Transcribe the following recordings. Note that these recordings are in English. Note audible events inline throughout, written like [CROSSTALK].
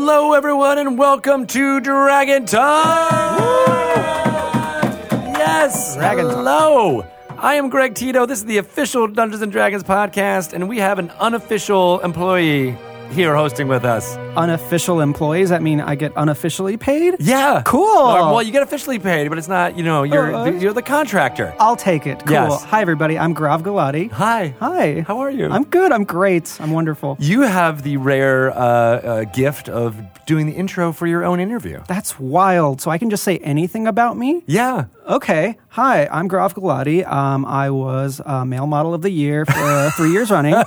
Hello, everyone, and welcome to Dragon Time. Yes, Dragon Talk. hello. I am Greg Tito. This is the official Dungeons and Dragons podcast, and we have an unofficial employee here hosting with us. Unofficial employees. That mean I get unofficially paid? Yeah, Cool. Uh, well, you get officially paid, but it's not. You know, you're Uh, you're the contractor. I'll take it. Cool. Yes. Hi, everybody. I'm Gaurav Gulati. Hi. Hi. How are you? I'm good. I'm great. I'm wonderful. You have the rare uh, uh, gift of doing the intro for your own interview. That's wild. So I can just say anything about me? Yeah. Okay. Hi, I'm Gaurav Gulati. Um, I was uh, male model of the year for uh, three years running. [LAUGHS]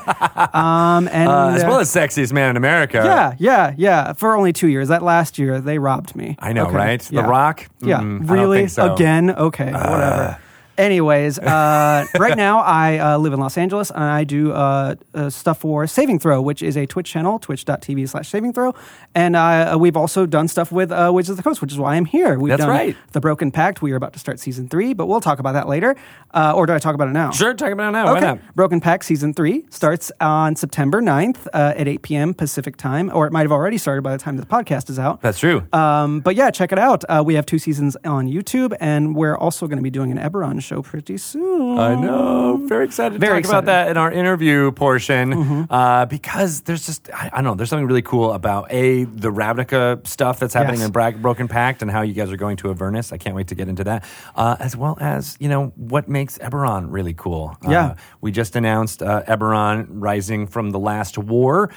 Um, and Uh, as uh, well as sexiest man in America. yeah, yeah, yeah. yeah. For only two years. That last year, they robbed me. I know, Okay, right? The yeah. Rock? Yeah, Mm, I don't really? think so. Again? Okay, whatever. Anyways, uh, [LAUGHS] right now I uh, live in Los Angeles and I do uh, uh, stuff for Saving Throw, which is a Twitch channel, twitch.tv slash saving throw. And uh, we've also done stuff with uh, Wizards of the Coast, which is why I'm here. We've That's done right. The Broken Pact. We are about to start season three, but we'll talk about that later. Uh, or do I talk about it now? Sure, talk about it now. Okay. Broken Pact season three starts on September 9th uh, at 8 p.m. Pacific time, or it might have already started by the time the podcast is out. That's true. Um, but yeah, check it out. Uh, we have two seasons on YouTube, and we're also going to be doing an Eberron show pretty soon. I know. Very excited to Very talk about that in our interview portion uh, because there's just, I, I don't know, there's something really cool about A, the Ravnica stuff that's happening Yes. in Bra- Broken Pact and how you guys are going to Avernus. I can't wait to get into that. Uh, as well as, you know, what makes Eberron really cool. Uh, Yeah. we just announced uh, Eberron Rising from the Last War.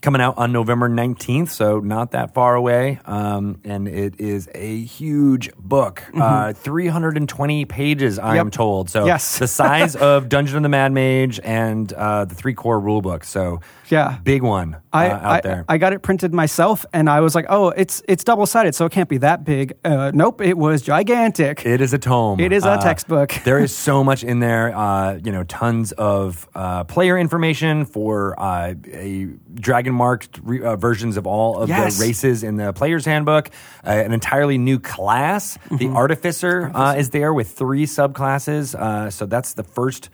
Coming out on November 19th, so not that far away. Um, and it is a huge book, uh, 320 pages, I Mm-hmm. Yep. am told. So Yes. the size [LAUGHS] of Dungeon of the Mad Mage and uh, the three core rule book. So Yeah. big one uh, out I, there. I got it printed myself, and I was like, "Oh, it's it's double sided, so it can't be that big." Uh, nope, it was gigantic. It is a tome. It is a textbook. [LAUGHS] there is [LAUGHS] so much in there. Uh, you know, tons of uh, player information for uh, a dragon marked re- uh, versions of all of Yes. the races in the player's handbook. Uh, an entirely new class. Mm-hmm. The artificer uh, is there with three subclasses. Uh, so that's the first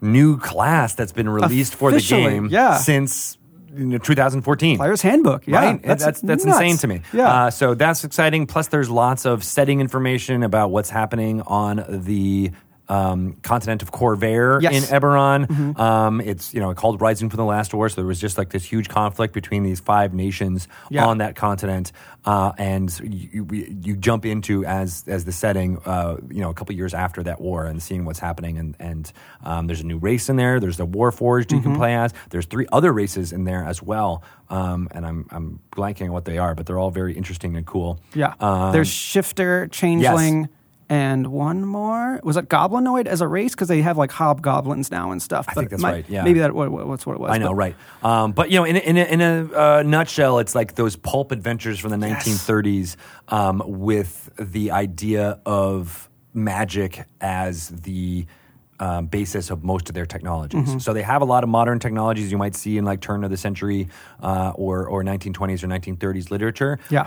new class that's been released for the game yeah. since. 2014 Player's handbook, yeah, right? that's that's, nuts. insane to me. Yeah, Uh, so that's exciting. Plus, there's lots of setting information about what's happening on the um, continent of Khorvaire Yes. in Eberron. Um, it's you know called Rising from the Last War. So there was just like this huge conflict between these five nations Yeah. on that continent, uh, and you, you, you jump into as as the setting. Uh, you know, a couple years after that war and seeing what's happening, and and um, there's a new race in there. There's the Warforged you can play as. There's three other races in there as well. Um, and I'm I'm blanking on what they are, but they're all very interesting and cool. yeah. Um, There's shifter, changeling. And one more was it goblinoid as a race because they have like hobgoblins now and stuff. I think that's right, yeah. maybe that what, what- what's what it was. I know, but- right? Um, but you know, in a, in a, in a uh, nutshell, it's like those pulp adventures from the 1930s um, with the idea of magic as the um, basis of most of their technologies. Mm-hmm. So they have a lot of modern technologies you might see in like turn of the century uh, or or 1920s or 1930s literature. Yeah.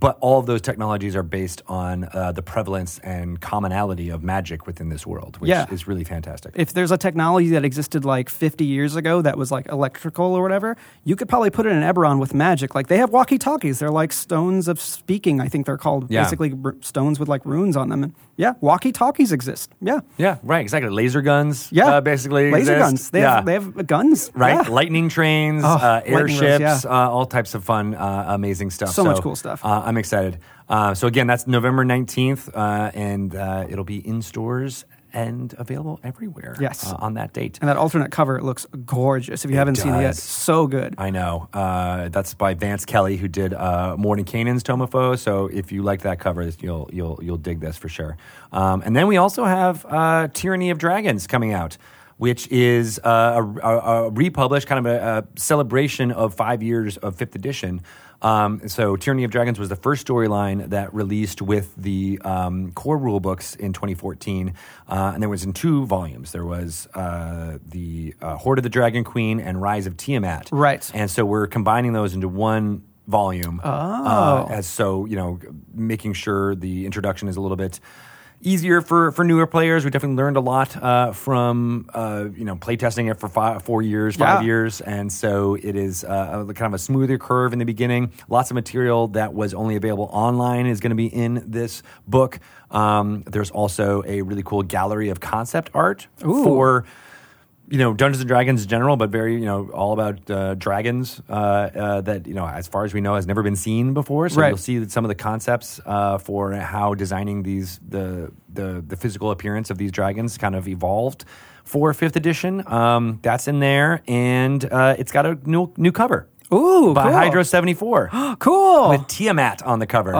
But all of those technologies are based on uh, the prevalence and commonality of magic within this world, which Yeah. is really fantastic. if there's a technology that existed like 50 years ago that was like electrical or whatever, you could probably put it in Eberron with magic. Like they have walkie talkies. They're like stones of speaking, I think they're called. Yeah. Basically r- stones with like runes on them. And yeah, walkie talkies exist. Yeah. Yeah, right, exactly. Laser guns, Yeah. uh, basically. Laser exist. guns. They, yeah. have, they have guns. right? Yeah. Lightning trains, Oh, uh, lightning airships, yeah. uh, all types of fun, uh, amazing stuff. So much cool stuff. Uh, I'm excited. Uh, so again, that's November 19th, uh, and uh, it'll be in stores and available everywhere. Yes. uh, on that date. And that alternate cover looks gorgeous. If you haven't seen it yet, so good. I know. Uh, that's by Vance Kelly, who did uh, Mordenkainen's Tome of Foes. So if you like that cover, you'll you'll you'll dig this for sure. Um, and then we also have uh, Tyranny of Dragons coming out. Which is uh, a, a, a republished kind of a, a celebration of five years of fifth edition. Um, so, Tyranny of Dragons was the first storyline that released with the um, core rule books in 2014, uh, and there was in two volumes. There was uh, the uh, Hoard of the Dragon Queen and Rise of Tiamat. Right. And so we're combining those into one volume. Oh. Uh, as so, you know, making sure the introduction is a little bit easier for, for newer players. We definitely learned a lot uh, from uh, you know playtesting it for five, four years, five Yeah. years, and so it is uh, a, kind of a smoother curve in the beginning. Lots of material that was only available online is going to be in this book. Um, there's also a really cool gallery of concept art Ooh. for you know Dungeons and Dragons in general, but very you know all about uh, dragons uh, uh, that you know as far as we know has never been seen before. So Right. you'll see that some of the concepts uh, for how designing these the, the the physical appearance of these dragons kind of evolved for fifth edition. Um, that's in there, and uh, it's got a new new cover Ooh, by cool. Hydro seventy four [GASPS] Cool. with Tiamat on the cover.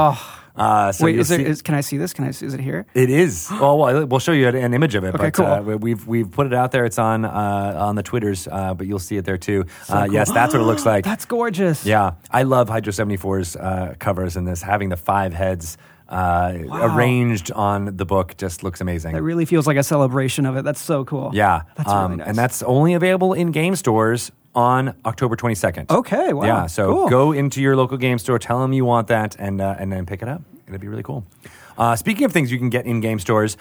Uh, so Wait, is, there, is can I see this? Can I see? Is it here? it is. Well, well, we'll show you an image of it. Okay, but cool. uh, we've we've put it out there. It's on uh, on the Twitters, uh, but you'll see it there too. uh, Yes, that's what it looks [GASPS] like. That's gorgeous. yeah, I love Hydro 74's uh, covers in this. Having the five heads uh, Wow. arranged on the book just looks amazing. It really feels like a celebration of it. That's so cool. yeah, That's really um, nice. and that's only available in game stores on October 22nd. Okay, wow, Yeah, so cool. go into your local game store, tell them you want that, and uh, and then pick it up. It'll be really cool. Uh, speaking of things you can get in game stores.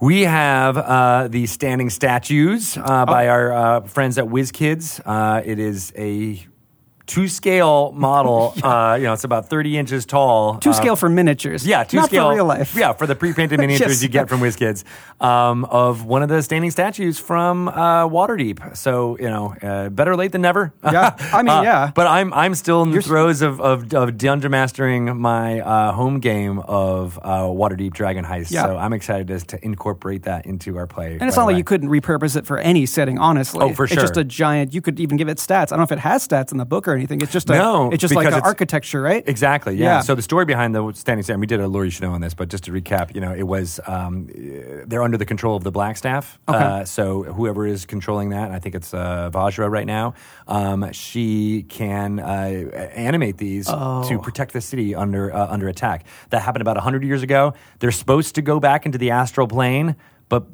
We have uh, the standing statues uh, by Oh. our uh, friends at WizKids. Uh, it is a two scale model. [LAUGHS] uh, you know, it's about 30 inches tall. Two Uh, scale for miniatures. yeah, two Not scale. for real life. Yeah, for the pre-painted [LAUGHS] miniatures Yes. you get from WizKids um, of one of the standing statues from uh, Waterdeep. So you know, uh, better late than never. Yeah, I mean, [LAUGHS] Uh, yeah. But I'm I'm still in the You're- throes of, of of dungeon mastering my uh, home game of uh, Waterdeep Dragon Heist. Yeah. So I'm excited to, to incorporate that into our play. And it's not like you couldn't repurpose it for any setting, honestly. Oh, for sure. It's just a giant, you could even give it stats. I don't know if it has stats in the book or anything. It's just a, No, it's just like it's- architecture, right? Exactly. Yeah. Yeah. So the story behind the standing stand, we did a Should Know on this, but just to recap, you know, it was um, they're under the control of the Black Staff. Okay. Uh, so whoever is controlling that, I think it's uh, Vajra right now. Um, she can uh, animate these Oh. to protect the city under uh, under attack. That happened about hundred years ago. They're supposed to go back into the astral plane, but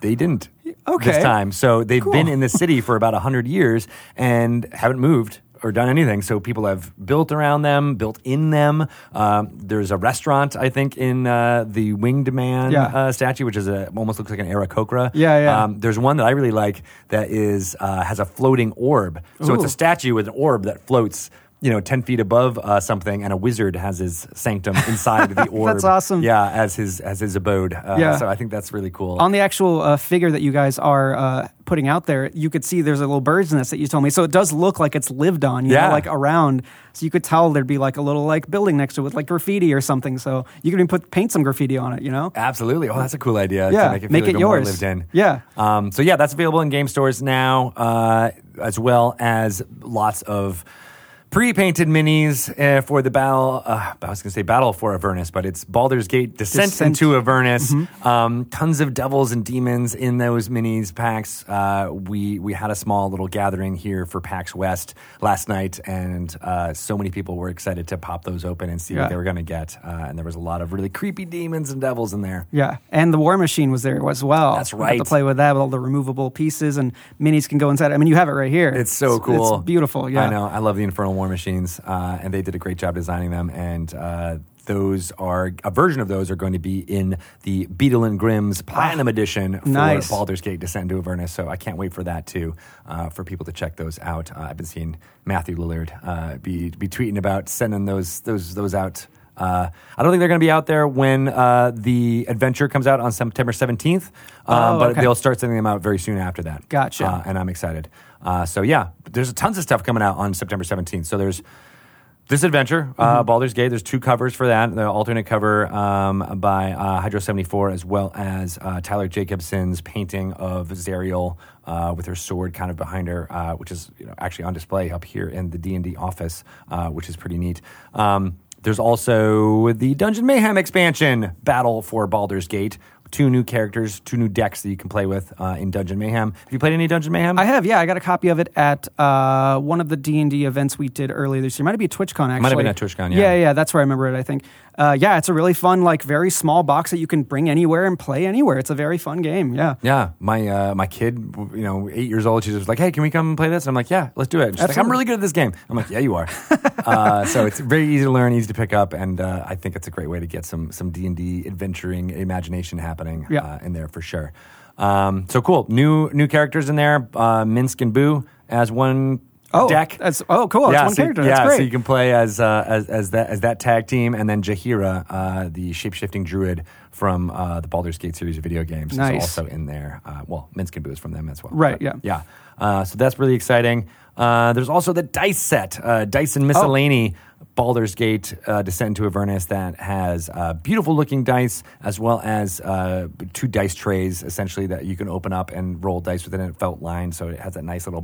they didn't Okay. this time. So they've Cool. been in the city for about 100 years and haven't moved or done anything. So people have built around them, built in them. Um, there's a restaurant, I think, in uh, the Winged Man Yeah. uh, statue, which is a, almost looks like an Aarakocra. Yeah, yeah. Um, there's one that I really like that is uh, has a floating orb. So it's a statue with an orb that floats. You know, ten feet above uh, something, and a wizard has his sanctum [LAUGHS] inside the orb. That's awesome. Yeah, as his as his abode. Uh, Yeah. So I think that's really cool. On the actual uh, figure that you guys are uh, putting out there, you could see there's a little bird's nest that you told me. So it does look like it's lived on, you Yeah. know, like around. So you could tell there'd be like a little like building next to it with like graffiti or something. So you could even put paint some graffiti on it, you know? Absolutely. Oh, that's a cool idea. Yeah, to make it, make it yours. lived in. Yeah. Um, so yeah, that's available in game stores now, uh, as well as lots of pre-painted minis uh, for the battle. Uh, I was going to say Battle for Avernus, but it's Baldur's Gate Descent, Descent. into Avernus. Mm-hmm. Um, tons of devils and demons in those minis packs. Uh, we we had a small little gathering here for PAX West last night, and uh, so many people were excited to pop those open and see Yeah. what they were going to get. Uh, and there was a lot of really creepy demons and devils in there. Yeah, and the War Machine was there as well. That's We right. To play with that with all the removable pieces and minis can go inside. I mean, you have it right here. It's so cool. It's beautiful. Yeah, I know. I love the Infernal War Machines, uh, and they did a great job designing them. And uh, those are a version of those are going to be in the Beadle and Grimm's Platinum Edition for nice. Baldur's Gate Descent into Avernus. So I can't wait for that too, uh, for people to check those out. Uh, I've been seeing Matthew Lillard uh, be be tweeting about sending those those those out. Uh, I don't think they're going to be out there when uh, the adventure comes out on September 17th, um, Oh, but they'll start sending them out very soon after that. Gotcha. Uh, and I'm excited. Uh, so yeah, there's tons of stuff coming out on September 17th. So there's this adventure, uh, Baldur's Gate. There's two covers for that. The alternate cover um, by uh, Hydro 74, as well as uh, Tyler Jacobson's painting of Zariel uh, with her sword kind of behind her, uh, which is you know, actually on display up here in the D and D office, uh, which is pretty neat. Um, there's also the Dungeon Mayhem expansion, Battle for Baldur's Gate. Two new characters, two new decks that you can play with uh, in Dungeon Mayhem. Have you played any Dungeon Mayhem? I have. Yeah, I got a copy of it at uh, one of the D and D events we did earlier this year. Might have been at TwitchCon actually. Might have been at TwitchCon, yeah. Yeah, yeah. That's where I remember it. I think. Uh, yeah, it's a really fun, like very small box that you can bring anywhere and play anywhere. It's a very fun game. Yeah. Yeah, my uh, my kid, you know, eight years old, she's just like, "Hey, can we come and play this?" And I'm like, "Yeah, let's do it." And she's like, "I'm really good at this game." I'm like, "Yeah, you are." [LAUGHS] uh, so it's very easy to learn, easy to pick up, and uh, I think it's a great way to get some some D and D adventuring imagination happening Yeah. uh, in there for sure. Um, so cool, new new characters in there. Uh, Minsk and Boo as one Oh, deck. That's oh cool. That's one so, character. Yeah, great. so you can play as uh, as as that as that tag team, and then Jaheira, uh, the shape shifting druid from uh, the Baldur's Gate series of video games, Nice. is also in there. Uh, well, Minsk and Boo is from them as well. Right, But, yeah. yeah. Uh, so that's really exciting. Uh, there's also the dice set, uh, Dice and Miscellany. Baldur's Gate uh, Descent into Avernus that has uh, beautiful looking dice as well as uh, two dice trays essentially that you can open up and roll dice within a felt line. So it has that nice little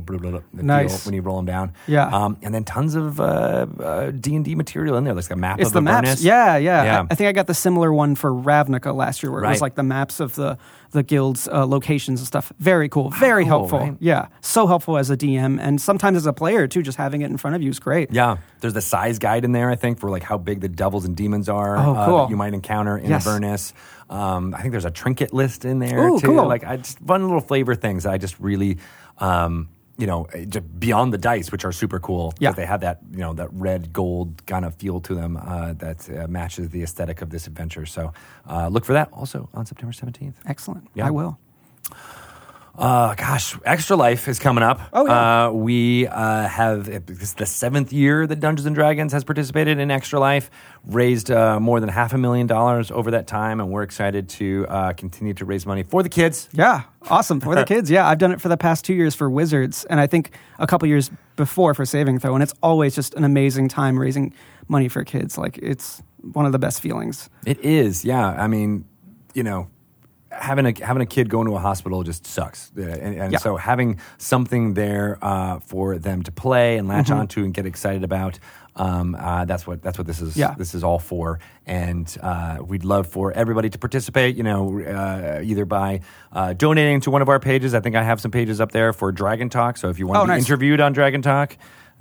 Nice. when you roll them down. Yeah. Um, and then tons of uh, uh, D&D material in there, like a map It's of the Avernus. maps. Yeah, yeah, Yeah. I, I think I got the similar one for Ravnica last year, where it was like the maps of the the guild's uh, locations and stuff. Very cool. Very cool, helpful. right? Yeah, so helpful as a DM, and sometimes as a player too. Just having it in front of you is great. Yeah, there's the size guide in there. I think for like how big the devils and demons are Oh, uh, cool. that you might encounter in Yes. Avernus. Um, I think there's a trinket list in there Ooh, too. cool. Like I just fun little flavor things that I just really, um, you know, eh, just beyond the dice, which are super cool. Yeah. they have that you know that red gold kind of feel to them uh, that uh, matches the aesthetic of this adventure. So uh, look for that also on September 17th. Excellent. Yeah. I will. Uh, gosh, Extra Life is coming up. Oh, yeah. Uh, we uh, have, is the seventh year that Dungeons and Dragons has participated in Extra Life, raised uh, more than half a million dollars over that time, and we're excited to uh, continue to raise money for the kids. Yeah, awesome for the [LAUGHS] kids. Yeah, I've done it for the past two years for Wizards, and I think a couple years before for Saving Throw, and it's always just an amazing time raising money for kids. Like it's one of the best feelings. It is, yeah. I mean, you know, having a having a kid go into a hospital just sucks, Uh, and, and Yeah. so having something there uh, for them to play and Mm-hmm. latch onto and get excited about. Um, uh, that's what that's what this is. Yeah. This is all for, and uh, we'd love for everybody to participate. You know, uh, either by uh, donating to one of our pages. I think I have some pages up there for Dragon Talk. So if you want Oh, to be interviewed on Dragon Talk.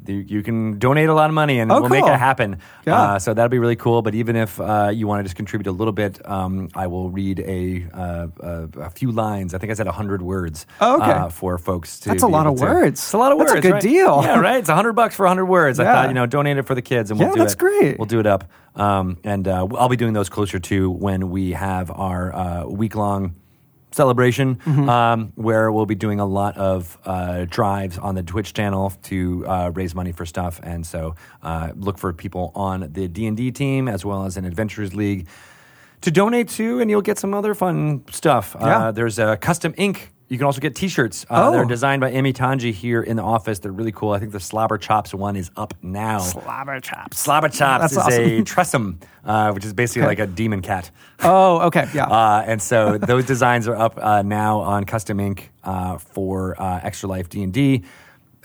You you can donate a lot of money and Oh, we'll make it happen. Yeah. Uh, so that'll be really cool. But even if uh, you want to just contribute a little bit, um, I will read a, uh, a a few lines. I think I said hundred words. Oh, okay. uh, for folks to. That's a lot of to- words. It's a lot of words. That's a good right? deal. Yeah, right. It's hundred bucks for hundred words. I Yeah. thought you know donate it for the kids and we'll Yeah, do that's it. great. We'll do it up. Um, and uh, I'll be doing those closer to when we have our uh, week long celebration Mm-hmm. um, where we'll be doing a lot of uh, drives on the Twitch channel to uh, raise money for stuff. And so uh, look for people on the D&D team as well as an Adventurers League to donate to, and you'll get some other fun stuff. Yeah. Uh, there's a custom ink. You can also get T-shirts. Uh, Oh. They're designed by Emi Tanji here in the office. They're really cool. I think the Slobber Chops one is up now. Slobber chops. Slobber Chops That's is a awesome. [LAUGHS] tressym, uh, which is basically Okay. like a demon cat. Oh, okay. Yeah. [LAUGHS] Uh, and so those designs are up uh, now on Custom Ink uh, for uh, Extra Life D and D.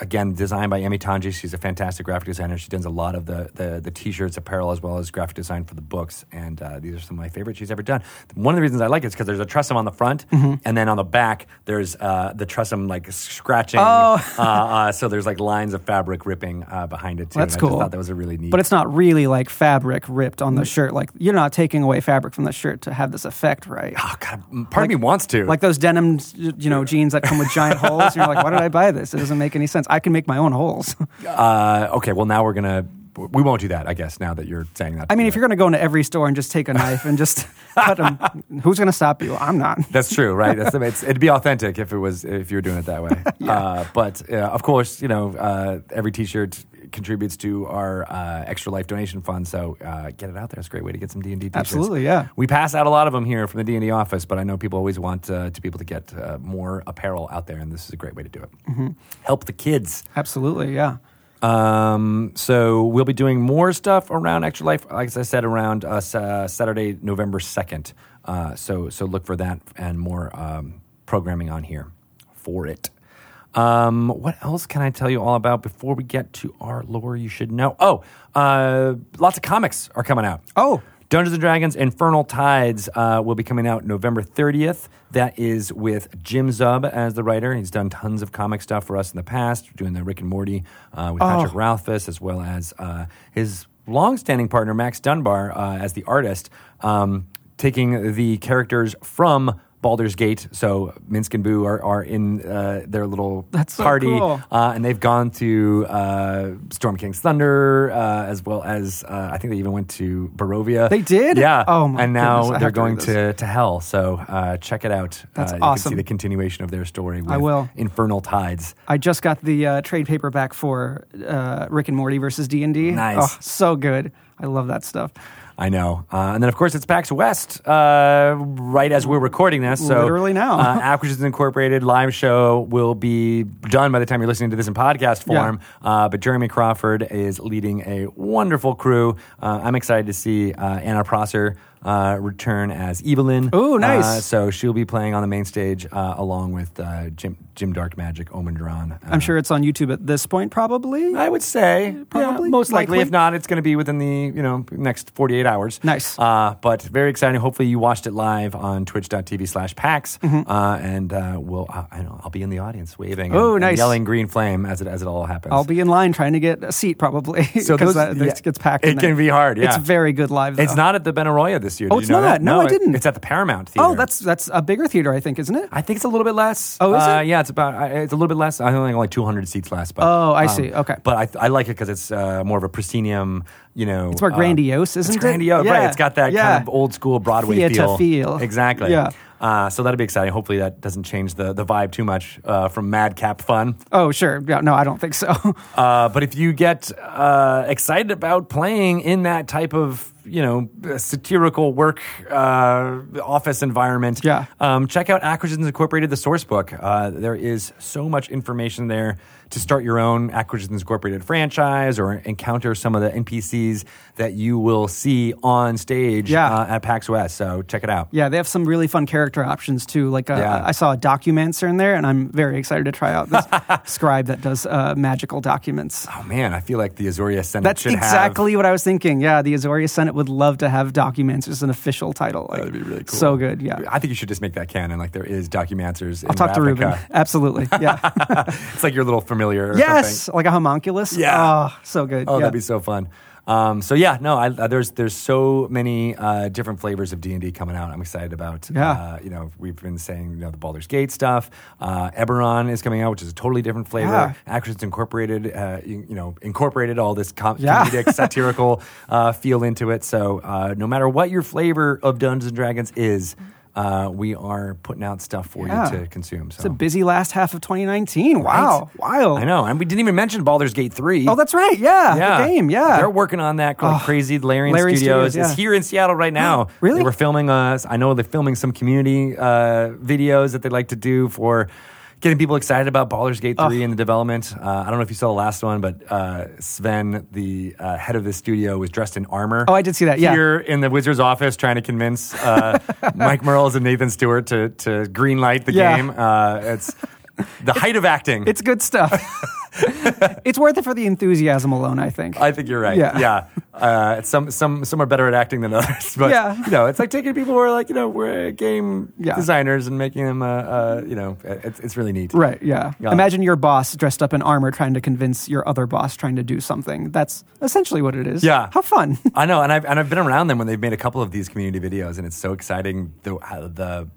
Again, designed by Emi Tanji. She's a fantastic graphic designer. She does a lot of the, the, the t-shirts, apparel, as well as graphic design for the books. And uh, these are some of my favorites she's ever done. One of the reasons I like it is because there's a tressym on the front, Mm-hmm. and then on the back there's uh, the tressym like scratching. Oh. uh, uh, so there's like lines of fabric ripping uh, behind it too. That's And I just cool. thought that was a really neat. but it's not really like fabric ripped on the shirt. Like you're not taking away fabric from the shirt to have this effect, right? oh god, part of me wants to. Like those denim, you know, jeans that come with giant [LAUGHS] holes. You're like, why did I buy this? It doesn't make any sense. I can make my own holes. [LAUGHS] Uh, okay, well now we're gonna we won't do that. I guess now that you're saying that. I mean, if you're going to go into every store and just take a knife and just [LAUGHS] cut them, who's going to stop you? I'm not. [LAUGHS] that's true, right? That's, it's, it'd be authentic if it was if you were doing it that way. uh, but uh, of course, you know, uh, every T-shirt contributes to our uh, extra life donation fund. So uh, get it out there. It's a great way to get some D and D. Absolutely, yeah. We pass out a lot of them here from the D and D office, but I know people always want uh, to be able to get uh, more apparel out there, and this is a great way to do it. Mm-hmm. Help the kids. Absolutely, yeah. Um, so we'll be doing more stuff around Extra Life, like I said, around uh, uh, Saturday, November second. Uh, so so look for that and more um, programming on here for it. Um, what else can I tell you all about before we get to our lore you should know? Oh, uh, lots of comics are coming out. Oh. Dungeons and Dragons Infernal Tides uh, will be coming out November 30th. That is with Jim Zub as the writer. He's done tons of comic stuff for us in the past, doing the Rick and Morty uh, with Oh. Patrick Rothfuss, as well as uh, his longstanding partner Max Dunbar uh, as the artist, um, taking the characters from Baldur's Gate. So Minsk and Boo are, are in uh, their little That's so party, cool. uh, and they've gone to uh, Storm King's Thunder uh, as well as uh, I think they even went to Barovia. They did? yeah. Oh, my And now goodness, they're have to read going to, to hell. So uh, check it out. That's uh, you Can awesome. see the continuation of their story. With I will. Infernal Tides. I just got the uh, trade paperback for uh, Rick and Morty versus D and D. Nice. Oh, so good. I love that stuff. I know. Uh, and then, of course, it's PAX West uh, right as we're recording this. So Literally now. uh, [LAUGHS] Acquisitions Incorporated live show will be done by the time you're listening to this in podcast Yeah. form. Uh, but Jeremy Crawford is leading a wonderful crew. Uh, I'm excited to see uh, Anna Prosser uh, return as Evelyn. Oh, nice. Uh, so she'll be playing on the main stage uh, along with uh, Jim, Jim Dark Magic, Omin Dran. Uh, I'm sure it's on YouTube at this point, probably. I would say Probably, yeah, most likely. likely. If not, it's going to be within the you know next 48 hours. Nice. Uh, but very exciting. Hopefully, you watched it live on twitch.tv slash PAX. Uh, and uh, we'll, uh, I know, I'll be in the audience waving Mm-hmm. Oh, and, and nice. yelling green flame as it, as it all happens. I'll be in line trying to get a seat, probably. [LAUGHS] So because [LAUGHS] that, yeah, gets packed. it can be hard, yeah. It's very good live. Though. It's not at the Benaroya this year. Oh, Did it's not? that? No, I it- didn't. It's at the Paramount Theater. Oh, that's that's a bigger theater, I think, isn't it? I think it's a little bit less. Oh, is uh, it? Yeah, it's about. uh, It's a little bit less. I think only 200 seats less. But Oh, I um, see. Okay. But I, I like it because it's uh, more of a proscenium. You know, It's more uh, grandiose, isn't it's it? grandiose, Yeah. right? It's got that Yeah. kind of old school Broadway Theater feel. feel. Exactly. Yeah. Uh, so that'll be exciting. Hopefully, that doesn't change the, the vibe too much uh, from Madcap fun. Oh, sure. Yeah, no, I don't think so. [LAUGHS] Uh, but if you get uh, excited about playing in that type of you know satirical work uh, office environment, Yeah. um, check out Acquisitions Incorporated, the source book. Uh, there is so much information there to start your own Acquisitions Incorporated franchise or encounter some of the NPCs that you will see on stage Yeah. uh, at PAX West. So check it out. yeah, they have some really fun character options too. Like uh, Yeah. I saw a documancer in there, and I'm very excited to try out this [LAUGHS] scribe that does uh, magical documents. Oh man, I feel like the Azorius Senate That's should have. exactly what I was thinking. Yeah, the Azorius Senate would love to have documents as an official title. Like, That'd be really cool. So good. Yeah. I think you should just make that canon. Like there is documancers. I'll talk to Ruben. Absolutely. Yeah. [LAUGHS] [LAUGHS] It's like your little familiar. Or yes, something. like a homunculus. Yeah. Oh, so good. Oh, yeah. that'd be so fun. Um, so yeah, no, I, uh, there's there's so many uh, different flavors of D and D coming out. I'm excited about. Yeah. Uh, you know, we've been saying you know the Baldur's Gate stuff. Uh, Eberron is coming out, which is a totally different flavor. Yeah. Actions Incorporated, uh, you, you know, incorporated all this com- Yeah. comedic, [LAUGHS] satirical uh, feel into it. So uh, no matter what your flavor of Dungeons and Dragons is. Uh, we are putting out stuff for Yeah. you to consume. So It's a busy last half of 2019. Wow. Wild. I know, and we didn't even mention Baldur's Gate three. Oh, that's right. Yeah. The game. Yeah. They're working on that Oh, crazy. Larian, Larian Studios, Studios, is yeah. here in Seattle right now. [GASPS] Really? They were filming us. I know they're filming some community uh, videos that they like to do for getting people excited about Baldur's Gate 3 and the development. Uh, I don't know if you saw the last one, but uh, Swen, the uh, head of the studio, was dressed in armor. Oh, I did see that, yeah. Here in the Wizard's office trying to convince uh, [LAUGHS] Mike Mearls and Nathan Stewart to, to green light the Yeah. game. Uh, it's the height of acting. It's good stuff. [LAUGHS] it's worth it for the enthusiasm alone, I think. I think you're right. Yeah. Yeah. Uh, some some some are better at acting than others, [LAUGHS] but Yeah. you know, it's like taking people who are like you know we're game Yeah. designers and making them uh, uh, you know it's it's really neat. Right, yeah. Yeah. Imagine your boss dressed up in armor trying to convince your other boss trying to do something. That's essentially what it is. Yeah. How fun. [LAUGHS] I know, and I've and I've been around them when they've made a couple of these community videos, and it's so exciting. The the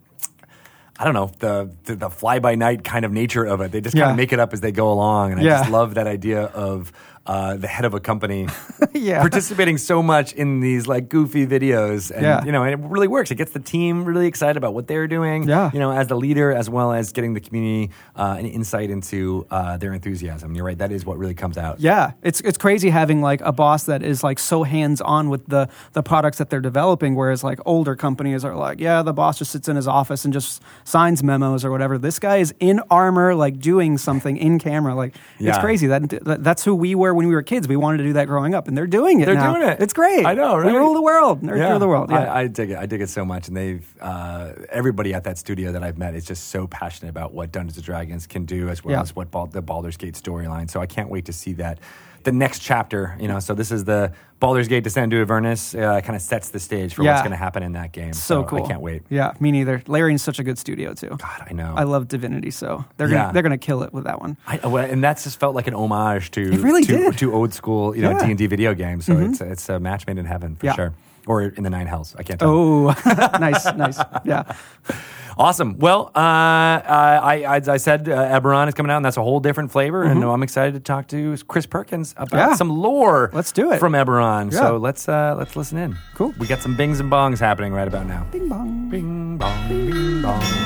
I don't know the the, the fly by night kind of nature of it. They just kind Yeah. of make it up as they go along, and I Yeah. just love that idea of. Uh, the head of a company [LAUGHS] Yeah. participating so much in these like goofy videos and Yeah. you know and it really works it gets the team really excited about what they're doing Yeah. you know as the leader as well as getting the community uh, an insight into uh, their enthusiasm you're right that is what really comes out Yeah, it's it's crazy having like a boss that is like so hands on with the the products that they're developing, whereas like older companies are like, yeah, the boss just sits in his office and just signs memos or whatever. This guy is in armor, like doing something in camera. Like it's crazy. That, that that's who we were when we were kids. We wanted to do that growing up, and they're doing it. They're now. doing it. It's great. I know, right? We rule the world. Nerd rule the world. Yeah. I, I dig it. I dig it so much, and they've uh, everybody at that studio that I've met is just so passionate about what Dungeons and Dragons can do, as well Yeah. as what Bal- the Baldur's Gate storyline. So I can't wait to see that the next chapter. You know, so this is the Baldur's Gate Descent to Avernus. Uh, kind of sets the stage for what's going to happen in that game. So cool. I can't wait. Yeah, me neither. Larian's such a good studio too. God, I know. I love Divinity, so they're gonna Yeah. they're gonna kill it with that one. I, well, and that's just felt like an homage to It really to, to old school, you know, Mm-hmm. D and D video games. So it's it's a match made in heaven for Yeah. sure, or in the nine hells. I can't tell. Oh, [LAUGHS] nice, nice. Yeah, [LAUGHS] Awesome. Well, uh, I, I, as I said, uh, Eberron is coming out, and that's a whole different flavor. And I'm excited to talk to Chris Perkins about Mm-hmm. Yeah. some lore. Let's do it. from Eberron. Yeah. So let's uh, let's listen in. Cool. We got some bings and bongs happening right about now. bing bong. Bing bong, bing bong.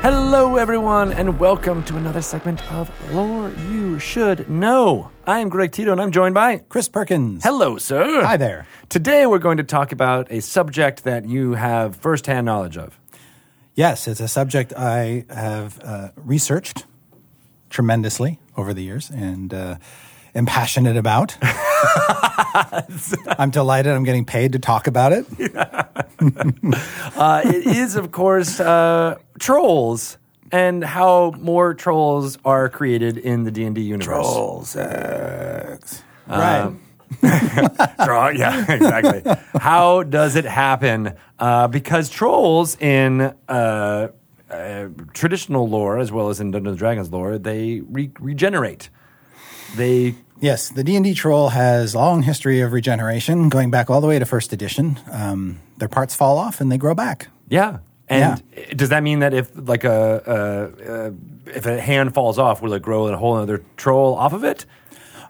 Hello, everyone, and welcome to another segment of Lore You Should Know. I am Greg Tito, and I'm joined by. Chris Perkins. Hello, sir. Hi there. Today, we're going to talk about a subject that you have firsthand knowledge of. Yes, it's a subject I have uh, researched tremendously over the years and uh, am passionate about. [LAUGHS] [LAUGHS] I'm delighted I'm getting paid to talk about it. [LAUGHS] Uh, it is, of course, uh, trolls and how more trolls are created in the D and D universe. sex. Uh, right. [LAUGHS] Troll, yeah, exactly. how does it happen? Uh, because trolls in uh, uh, traditional lore, as well as in Dungeons and Dragons lore, they re- regenerate. They Yes, the D&D troll has a long history of regeneration, going back all the way to first edition. Um, their parts fall off and they grow back. Yeah. And does that mean that if like a, a, a if a hand falls off, will it grow a whole other troll off of it?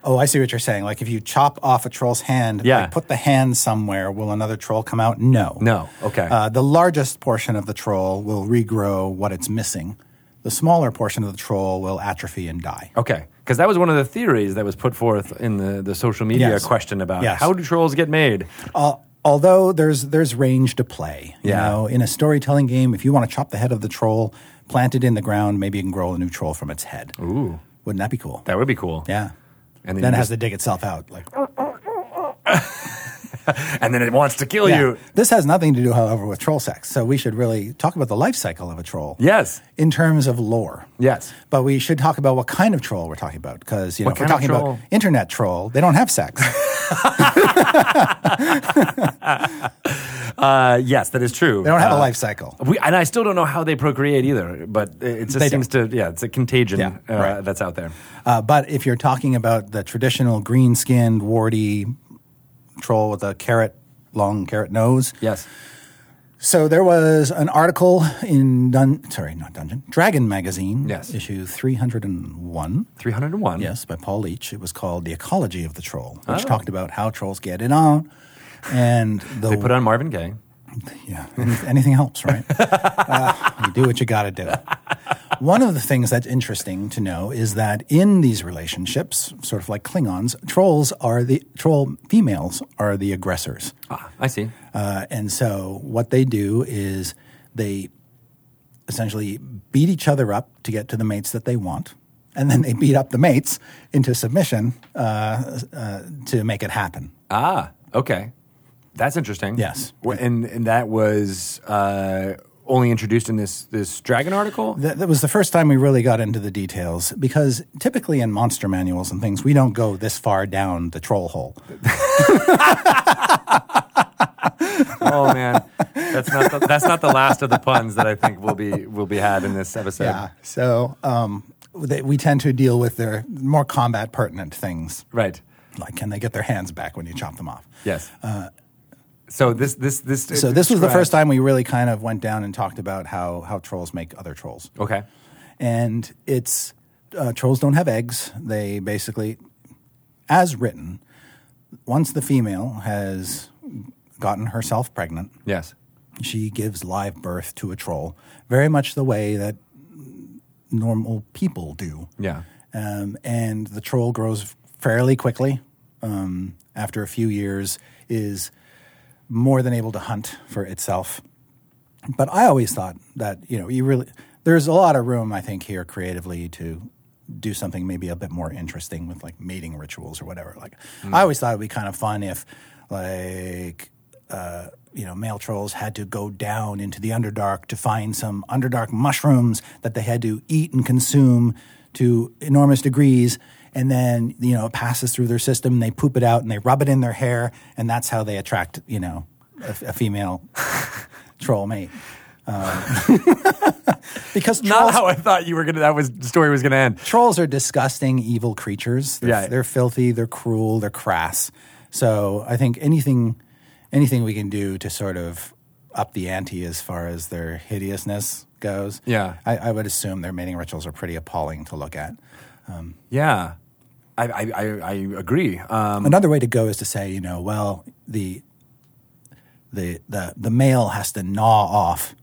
Oh, I see what you're saying. Like if you chop off a troll's hand, Yeah. like, put the hand somewhere, will another troll come out? No. No. Okay. Uh, the largest portion of the troll will regrow what it's missing. The smaller portion of the troll will atrophy and die. Okay, because that was one of the theories that was put forth in the, the social media Yes. question about Yes. how do trolls get made? Al although there's there's range to play. You Yeah. know, in a storytelling game, if you want to chop the head of the troll, plant it in the ground, maybe you can grow a new troll from its head. Ooh, Wouldn't that be cool? that would be cool. yeah. And then then it has to dig itself out. Like [LAUGHS] [LAUGHS] And then it wants to kill Yeah. you. This has nothing to do, however, with troll sex. So we should really talk about the life cycle of a troll. Yes. In terms of lore. Yes. But we should talk about what kind of troll we're talking about because you know What if we're talking about internet troll, they don't have sex. [LAUGHS] [LAUGHS] Uh, yes, that is true. They don't have a Uh, life cycle. We, and I still don't know how they procreate either, but it just They seems to, yeah, it's a contagion Yeah, uh, right. that's out there. Uh, but if you're talking about the traditional green-skinned, warty troll with a carrot, long carrot nose, Yes. so there was an article in Dun- sorry, not Dungeon, Dragon magazine, Yes. issue 301. 301. Yes, by Paul Leach. It was called "The Ecology of the Troll," which Oh. talked about how trolls get it on, and the They put on Marvin Gaye. Yeah, anything helps, right? [LAUGHS] uh, you do what you got to do. One of the things that's interesting to know is that in these relationships, sort of like Klingons, trolls are the troll females are the aggressors, Ah, I see. uh, and so what they do is they essentially beat each other up to get to the mates that they want. And then they beat up the mates into submission uh, uh, to make it happen. Ah, okay. That's interesting. Yes. And, and that was uh, only introduced in this, this Dragon article? That, that was the first time we really got into the details because typically in monster manuals and things, we don't go this far down the troll hole. [LAUGHS] oh man, that's not the, that's not the last of the puns that I think will be will be had in this episode. Yeah. So um, they, we tend to deal with their more combat pertinent things, Right. like can they get their hands back when you chop them off? Yes. So this this this So this was the first time we really kind of went down and talked about how, how trolls make other trolls. Okay. and it's uh, trolls don't have eggs. They basically, as written, once the female has gotten herself pregnant, Yes. she gives live birth to a troll, very much the way that normal people do. Yeah. Um, and the troll grows fairly quickly. Um, after a few years, is more than able to hunt for itself. But I always thought that you know you really there's a lot of room I think here creatively to do something maybe a bit more interesting with like mating rituals or whatever. Like I always thought it'd be kind of fun if like uh, you know, male trolls had to go down into the Underdark to find some Underdark mushrooms that they had to eat and consume to enormous degrees. And then, you know, it passes through their system, and they poop it out and they rub it in their hair, and that's how they attract, you know, a, a female [LAUGHS] troll mate. Um, [LAUGHS] because Not how I thought you were gonna. That was the story was gonna end. trolls are disgusting, evil creatures. They're, Yeah. they're filthy, they're cruel, they're crass. So I think anything, anything we can do to sort of up the ante as far as their hideousness goes. Yeah. I, I would assume their mating rituals are pretty appalling to look at. Yeah, I I, I, I agree. Um, Another way to go is to say, you know, well, the the the the male has to gnaw off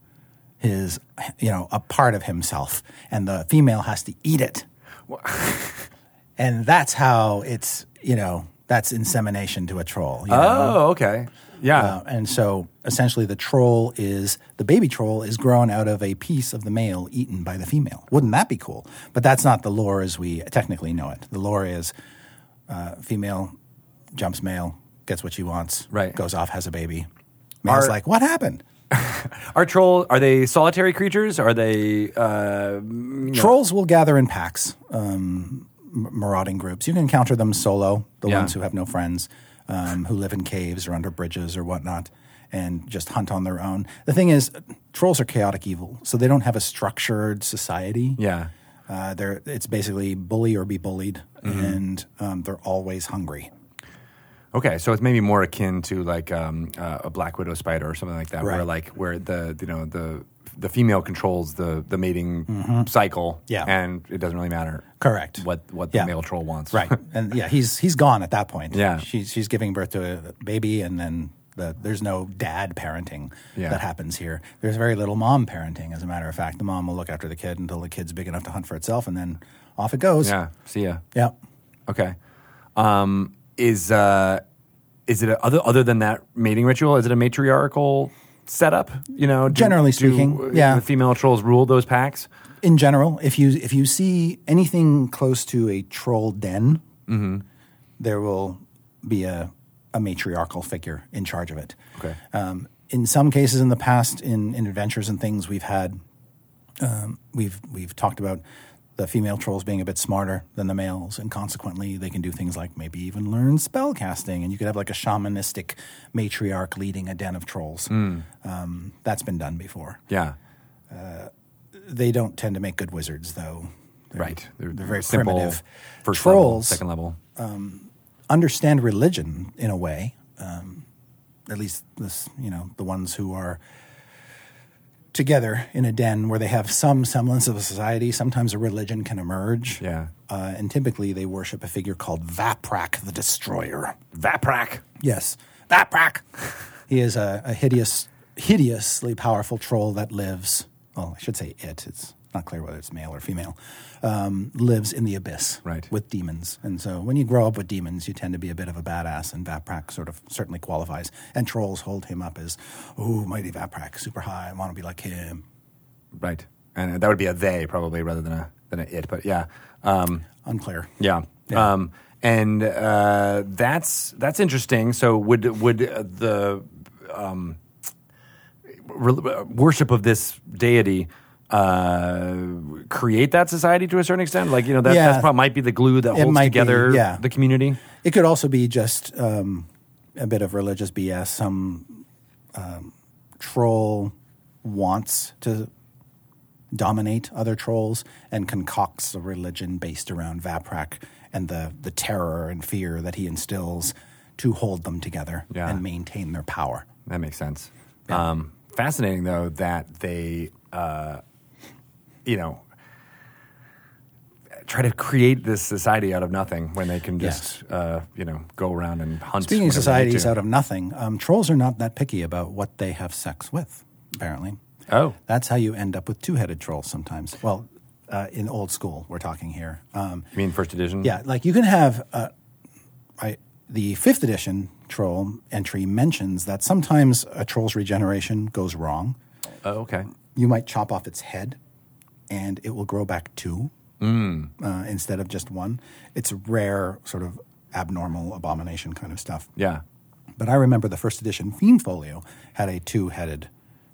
his, you know, a part of himself, and the female has to eat it, [LAUGHS] and that's how it's, you know, that's insemination to a troll. You know? oh, okay. Yeah. Uh, and so essentially the troll is the baby troll is grown out of a piece of the male eaten by the female. Wouldn't that be cool? But that's not the lore as we technically know it. The lore is uh, female jumps male, gets what she wants, Right. goes off, has a baby. Male's Are- like, what happened? [LAUGHS] Are troll? Are they solitary creatures? Are they? Uh, you know- Trolls will gather in packs, um, marauding groups. You can encounter them solo, the Yeah. ones who have no friends, um, who live in caves or under bridges or whatnot, and just hunt on their own. The thing is, trolls are chaotic evil, so they don't have a structured society. Yeah. Uh, they're, it's basically bully or be bullied, Mm-hmm. and um, they're always hungry. Okay, so it's maybe more akin to like um, uh, a black widow spider or something like that, where like where the you know the the female controls the the mating cycle, Mm-hmm. Yeah. and it doesn't really matter Correct. what what the Yeah. male troll wants, Right, and yeah, he's he's gone at that point. [LAUGHS] Yeah. she's she's giving birth to a baby, and then the, there's no dad parenting Yeah. that happens here. There's very little mom parenting, as a matter of fact. The mom will look after the kid until the kid's big enough to hunt for itself, and then off it goes. yeah. See ya. yeah. Okay. Um, is uh, is it a, other other than that mating ritual? Is it a matriarchal setup? You know, do- Generally speaking, uh, yeah. The female trolls rule those packs. In general, if you if you see anything close to a troll den, Mm-hmm. there will be a a matriarchal figure in charge of it. Okay. Um, in some cases, in the past, in, in adventures and things, we've had um, we've we've talked about the female trolls being a bit smarter than the males, and consequently, they can do things like maybe even learn spell casting, and you could have like a shamanistic matriarch leading a den of trolls. Hmm. Um, that's been done before. Yeah. They don't tend to make good wizards, though. They're, Right. They're, very simple primitive. First level, trolls second level. Understand religion in a way. Um, at least this, you know, the ones who are together in a den where they have some semblance of a society. Sometimes a religion can emerge. Yeah. Uh, and typically they worship a figure called Vaprak the Destroyer. Vaprak. Yes, Vaprak. [LAUGHS] he is a, a hideous, hideously powerful troll that lives. Well, I should say it. It's not clear whether it's male or female. Um, lives in the abyss, Right. with demons. And so, when you grow up with demons, you tend to be a bit of a badass. And Vaprak sort of certainly qualifies. And trolls hold him up as, "Oh, mighty Vaprak, super high. I want to be like him." Right. And that would be a they probably rather than a than a it. But yeah. Um, Unclear. Yeah. Yeah. Um, and uh, that's that's interesting. So would would uh, the um, re- worship of this deity uh, create that society to a certain extent? Like you know that Yeah. that's probably might be the glue that holds might be, together yeah. the community. It could also be just um, a bit of religious BS. Some um, troll wants to dominate other trolls and concocts a religion based around Vaprak and the, the terror and fear that he instills to hold them together Yeah. and maintain their power. That makes sense. Um, fascinating though that they, uh, you know, try to create this society out of nothing when they can just, uh, you know, go around and hunt. Speaking of whenever they need societies out of nothing, um, trolls are not that picky about what they have sex with, apparently. Oh. That's how you end up with two headed trolls sometimes. Well, uh, in old school, we're talking here. Um, You mean first edition? yeah, like you can have uh, I, the fifth edition troll entry mentions that sometimes a troll's regeneration goes wrong. Oh, okay. You might chop off its head and it will grow back two Mm. uh, instead of just one. It's rare, sort of abnormal abomination kind of stuff. Yeah. But I remember the first edition Fiend Folio had a two headed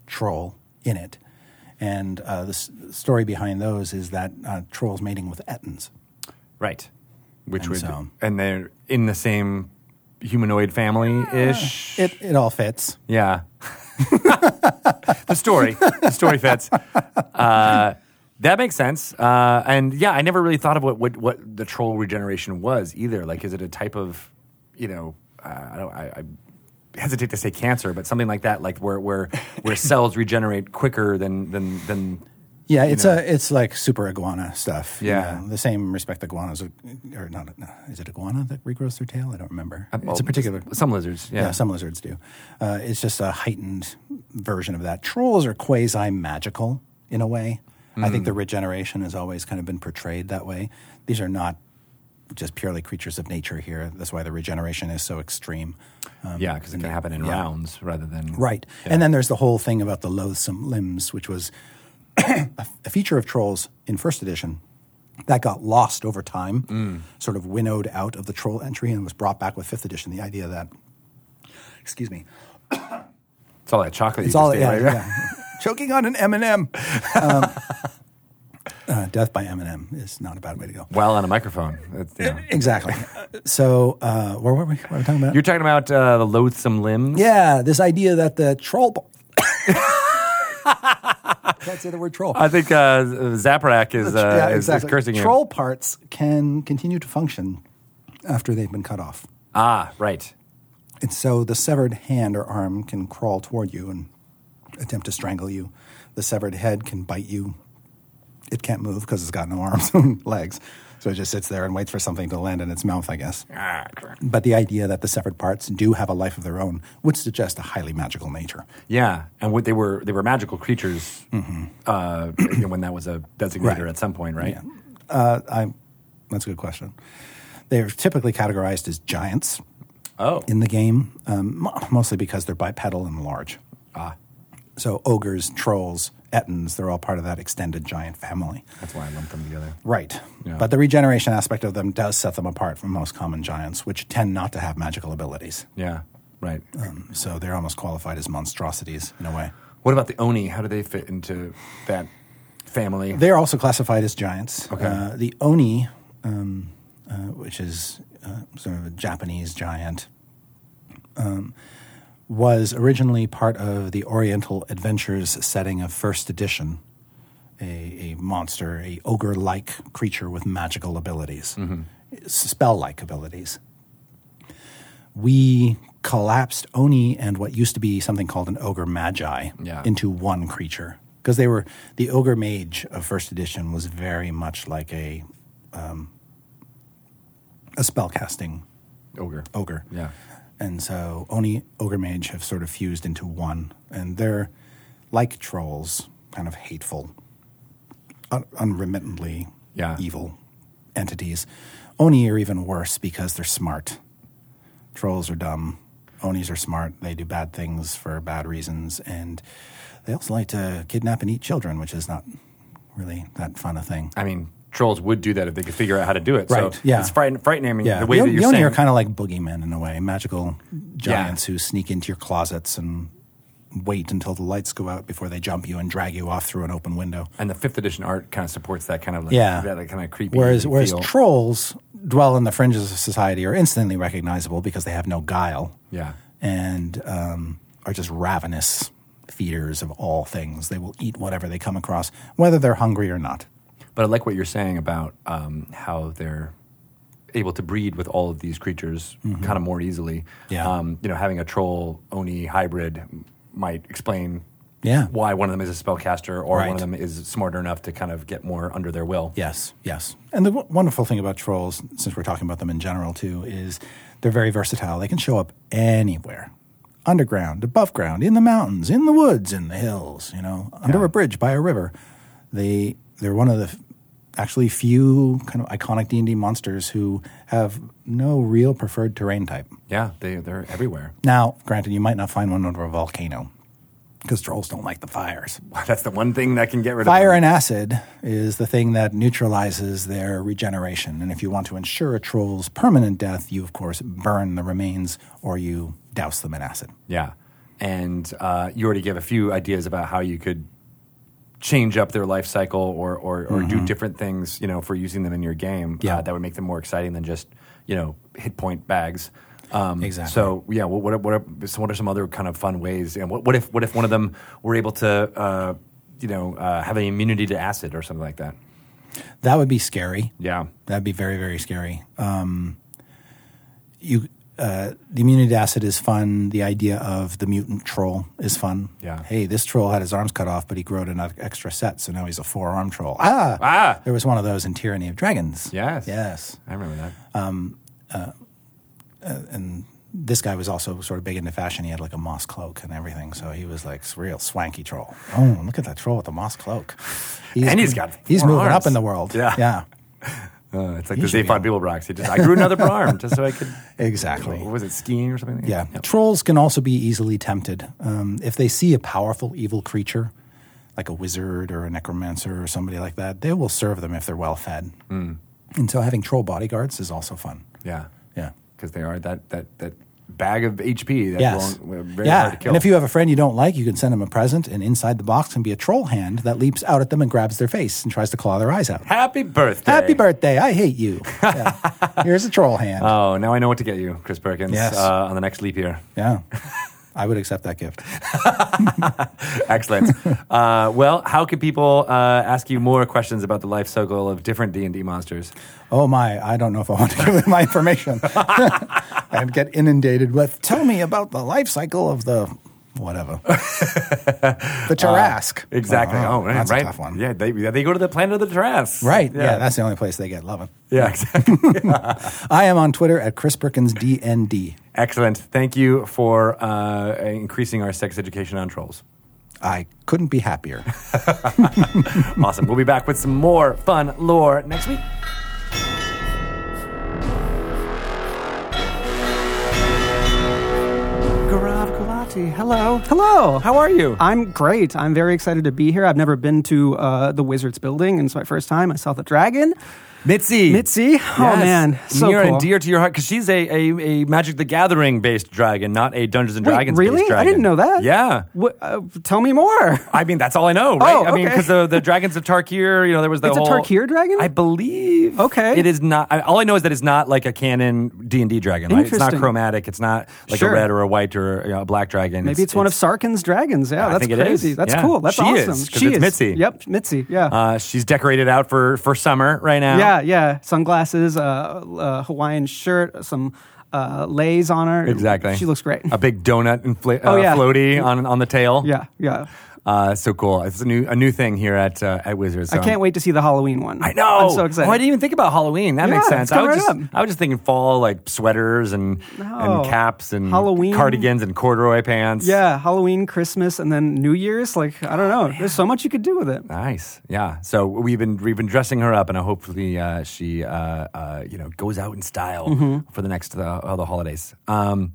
troll in it. And uh, the s- story behind those is that uh, trolls mating with Ettins. Right. Which And would so- and they're in the same humanoid family ish. It, it all fits. yeah. [LAUGHS] the story. The story fits. Uh, that makes sense. Uh, and yeah, I never really thought of what, what what the troll regeneration was either. Like, is it a type of, you know, uh, I don't. I, I hesitate to say cancer, but something like that, like where where where [LAUGHS] cells regenerate quicker than than than. Yeah, it's know. a it's like super iguana stuff. you Yeah. know, the same respect iguanas, are- or not? No, is it iguana that regrows their tail? I don't remember. Well, it's a particular. some lizards. Yeah. Yeah, some lizards do. Uh, it's just a heightened version of that. Trolls are quasi magical in a way. I think Mm. the regeneration has always kind of been portrayed that way. These are not just purely creatures of nature here. That's why the regeneration is so extreme. Um, yeah, because it can happen in yeah. rounds rather than Right. Yeah. And then there's the whole thing about the loathsome limbs, which was [CLEARS THROAT] a, a feature of Trolls in first edition that got lost over time, Mm. sort of winnowed out of the Troll entry and was brought back with fifth edition. The idea that, excuse me, It's all that chocolate. it's you all just yeah, right? yeah. [LAUGHS] choking on an M and m Um, [LAUGHS] uh, Death by M&M is not a bad way to go. While on a microphone. That's, you know. Exactly. So, uh, where were we? What were we talking about? You're talking about uh, the loathsome limbs. yeah, this idea that the troll. [LAUGHS] Can't say the word troll. I think uh, Zaprak is, uh, yeah, is- is, cursing you. Troll parts can continue to function after they've been cut off. Ah, right. And so the severed hand or arm can crawl toward you and attempt to strangle you. The severed head can bite you. It can't move because it's got no [LAUGHS] arms and legs. So it just sits there and waits for something to land in its mouth, I guess. Ah. But the idea that the severed parts do have a life of their own would suggest a highly magical nature. Yeah, and what they were they were magical creatures uh, you know, when that was a designator Mm-hmm. Right. at some point, right? Yeah. Uh, I, that's a good question. They're typically categorized as giants. Oh, in the game, um, mostly because they're bipedal and large. ah, So ogres, trolls, ettins, they're all part of that extended giant family. that's why I lumped them together. Right. Yeah. But the regeneration aspect of them does set them apart from most common giants, which tend not to have magical abilities. Yeah, right. Um, so they're almost qualified as monstrosities in a way. What about the Oni? How do they fit into that family? They're also classified as giants. Okay. Uh, the Oni, um, uh, which is uh, sort of a Japanese giant, um, was originally part of the Oriental Adventures setting of first edition. A, a monster, a ogre-like creature with magical abilities, spell-like abilities. We collapsed Oni and what used to be something called an ogre magi Yeah. into one creature because they were the ogre mage of first edition was very much like a um, a spellcasting Ogre. ogre. Yeah. And so Oni Ogre Mage have sort of fused into one. And they're like trolls, kind of hateful, un- unremittently Yeah. evil entities. Oni are even worse because they're smart. Trolls are dumb. Onis are smart. They do bad things for bad reasons. And they also like to kidnap and eat children, which is not really that fun a thing. I mean, trolls would do that if they could figure out how to do it. Right, So yeah. it's frighten- frightening. I mean, Yeah, the way the, that you're the saying. are kind of like boogeymen in a way, magical giants who sneak into your closets and wait until the lights go out before they jump you and drag you off through an open window. and the fifth edition art kind of supports that kind of like, Yeah. that kind of creepy. Whereas, whereas trolls dwell in the fringes of society are instantly recognizable because they have no guile yeah, and um, are just ravenous feeders of all things. They will eat whatever they come across, whether they're hungry or not. But I like what you're saying about um, how they're able to breed with all of these creatures kind of more easily. Mm-hmm. Yeah. um, you know, having a troll oni hybrid might explain. Yeah. Why one of them is a spellcaster, or Right. one of them is smarter enough to kind of get more under their will. Yes, yes. And the w- wonderful thing about trolls, since we're talking about them in general too, is they're very versatile. They can show up anywhere underground, above ground, in the mountains, in the woods, in the hills, you know, under Yeah. a bridge, by a river. They, they're one of the actually few kind of iconic D&D monsters who have no real preferred terrain type. Yeah, they they're everywhere. Now, granted, you might not find one under a volcano. because trolls don't like the fires. [LAUGHS] That's the one thing that can get rid Fire of them. and acid is the thing that neutralizes their regeneration. And if you want to ensure a troll's permanent death, you, of course, burn the remains or you douse them in acid. Yeah. And uh, you already gave a few ideas about how you could change up their life cycle or, or, or do different things, you know, for using them in your game Mm-hmm. Yeah. uh, that would make them more exciting than just, you know, hit point bags. Um, Exactly. So yeah, what what are, what, are, so what are some other kind of fun ways? And what, what if what if one of them were able to, uh, you know, uh, have an immunity to acid or something like that? That would be scary. Yeah. That'd be very, very scary. Um, you, uh, the immunity to acid is fun. The idea of the mutant troll is fun. Yeah. Hey, this troll had his arms cut off, but he grew an extra set, so now he's a four arm troll. Ah, Ah. There was one of those in Tyranny of Dragons. Yes. Yes. I remember that. Um. And this guy was also sort of big into fashion. He had like a moss cloak and everything, so he was like real swanky troll. Oh, look at that troll with the moss cloak. And he's got he's four moving arms. up in the world. Yeah. yeah. [LAUGHS] Uh, it's like He the Zaphod Beeblebrox. He just I grew another arm just so I could [LAUGHS] Exactly. What was it skiing or something? Yeah. Trolls can also be easily tempted. Um, if they see a powerful evil creature, like a wizard or a necromancer or somebody like that, they will serve them if they're well fed. Hmm. And so having troll bodyguards is also fun. Yeah. Yeah. Because they are that that that bag of HP. That Yes. long, very yeah. hard to kill. And if you have a friend you don't like, you can send them a present, and inside the box can be a troll hand that leaps out at them and grabs their face and tries to claw their eyes out. Happy birthday. Happy birthday! I hate you. Yeah. [LAUGHS] Here's a troll hand. Oh, now I know what to get you, Chris Perkins, Yes. uh, on the next leap year. yeah, [LAUGHS] I would accept that gift. [LAUGHS] Excellent. uh, well, how can people uh, ask you more questions about the life cycle of different D&D monsters? Oh my, I don't know if I want to give them my information. [LAUGHS] I'd get inundated with, tell me about the life cycle of the whatever. [LAUGHS] the Tarrasque. Exactly. Oh, oh, right. that's right. a tough one. Yeah, they, they go to the planet of the Tarrasque. Right. Yeah. that's the only place they get loving. yeah, exactly. [LAUGHS] I am on Twitter at Chris Perkins DND. Excellent. Thank you for uh, increasing our sex education on trolls. I couldn't be happier. [LAUGHS] Awesome. we'll be back with some more fun lore next week. Gulati, hello. Hello. How are you? I'm great. I'm very excited to be here. I've never been to uh, the Wizards building, and it's my first time. I saw the dragon. Mitzi. Mitzi? Oh, Yes. man. So Near cool. and dear to your heart because she's a, a, a Magic the Gathering based dragon, not a Dungeons and Wait, Dragons really? based dragon. I didn't know that. Yeah. What, uh, tell me more. [LAUGHS] I mean, that's all I know, right? Oh, I mean, because the, the dragons of Tarkir, you know, there was the It's a Tarkir dragon? I believe. Okay. It is not. I, all I know is that it's not like a canon D and D dragon. Right? It's not chromatic. It's not like Sure. a red or a white or you know, a black dragon. Maybe it's, one of Sarkhan's dragons. Yeah, I that's think it crazy. is. That's Yeah. cool. That's She awesome. is, she it's is. Mitzi. Yep, Mitzi. Yeah. Uh, she's decorated out for for summer right now. yeah, yeah. yeah. Sunglasses, uh, uh, Hawaiian shirt, some uh, leis on her. Exactly. She looks great. A big donut infla- Oh, uh, yeah. floaty on on the tail. Yeah, yeah. Uh, so cool. It's a new a new thing here at uh, at Wizards. I can't wait to see the Halloween one. I know. I'm so excited. Oh, I didn't even think about Halloween. That Yeah, makes sense. I was right just up. I was just thinking fall, like sweaters and No. and caps and Halloween. cardigans and corduroy pants. Yeah, Halloween, Christmas, and then New Year's. Like I don't know. There's so much you could do with it. Nice, yeah. So we've been we've been dressing her up, and hopefully uh, she uh, uh, you know goes out in style Mm-hmm. for the next uh, all the holidays. Um,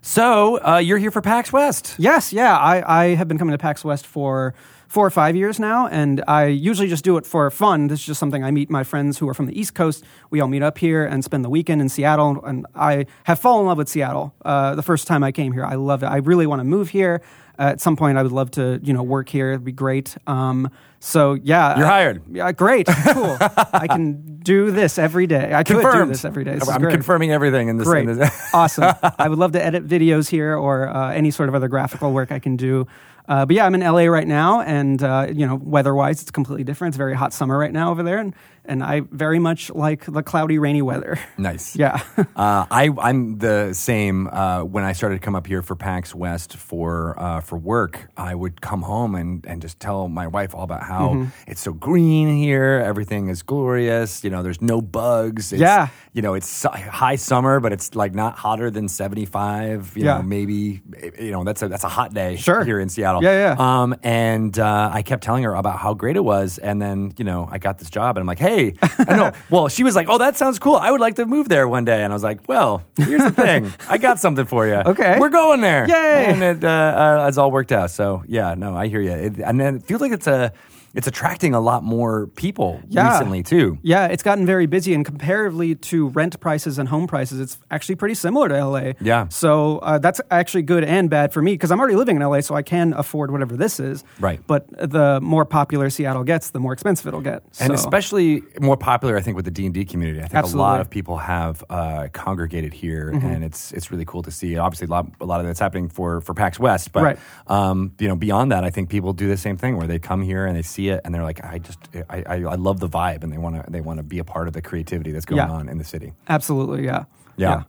so uh, you're here for PAX West. Yes, yeah. I, I have been coming to PAX West for four or five years now, and I usually just do it for fun. This is just something I meet my friends who are from the East Coast. We all meet up here and spend the weekend in Seattle, and I have fallen in love with Seattle. Uh, the first time I came here, I love it. I really want to move here. At some point, I would love to, you know, work here. It'd be great. Um, so yeah, You're hired. Yeah, great, cool. I can do this every day. I Confirmed. could do this every day. This I'm confirming everything in this. Great. In this. [LAUGHS] awesome. I would love to edit videos here or uh, any sort of other graphical work I can do. Uh, but yeah, I'm in LA right now, and uh, you know, weather-wise, it's completely different. It's very hot summer right now over there, and, and I very much like the cloudy, rainy weather. Nice. yeah, [LAUGHS] Uh, I, I'm the same. Uh, when I started to come up here for PAX West for uh, for work, I would come home and, and just tell my wife all about how Mm-hmm. it's so green here. Everything is glorious. You know, there's no bugs. It's, Yeah. You know, it's high summer, but it's like not hotter than 75. You Yeah. know, maybe you know that's a that's a hot day Sure. here in Seattle. Yeah, yeah. Um, and uh, I kept telling her about how great it was, and then you know I got this job, and I'm like, hey, hey, I know. [LAUGHS] Well, she was like, oh, that sounds cool. I would like to move there one day. And I was like, well, here's the thing. I got [LAUGHS] something for you. Okay. We're going there. Yay. And it, uh, uh, it's all worked out. So yeah, no, I hear you. It, and then it feels like it's a, it's attracting a lot more people Yeah. recently too. Yeah, it's gotten very busy, and comparatively to rent prices and home prices, it's actually pretty similar to LA. Yeah. So uh, that's actually good and bad for me because I'm already living in LA, so I can afford whatever this is. Right. But the more popular Seattle gets, the more expensive it'll get. And especially more popular, I think, with the D and D community. I think a lot of people have uh, congregated here, Mm-hmm. and it's it's really cool to see. Obviously, a lot, a lot of that's happening for for PAX West, but Right. um, you know, beyond that, I think people do the same thing where they come here and they see it, and they're like, I just, I, I, I love the vibe, and they want to they want to be a part of the creativity that's going Yeah. on in the city. absolutely, yeah. Yeah.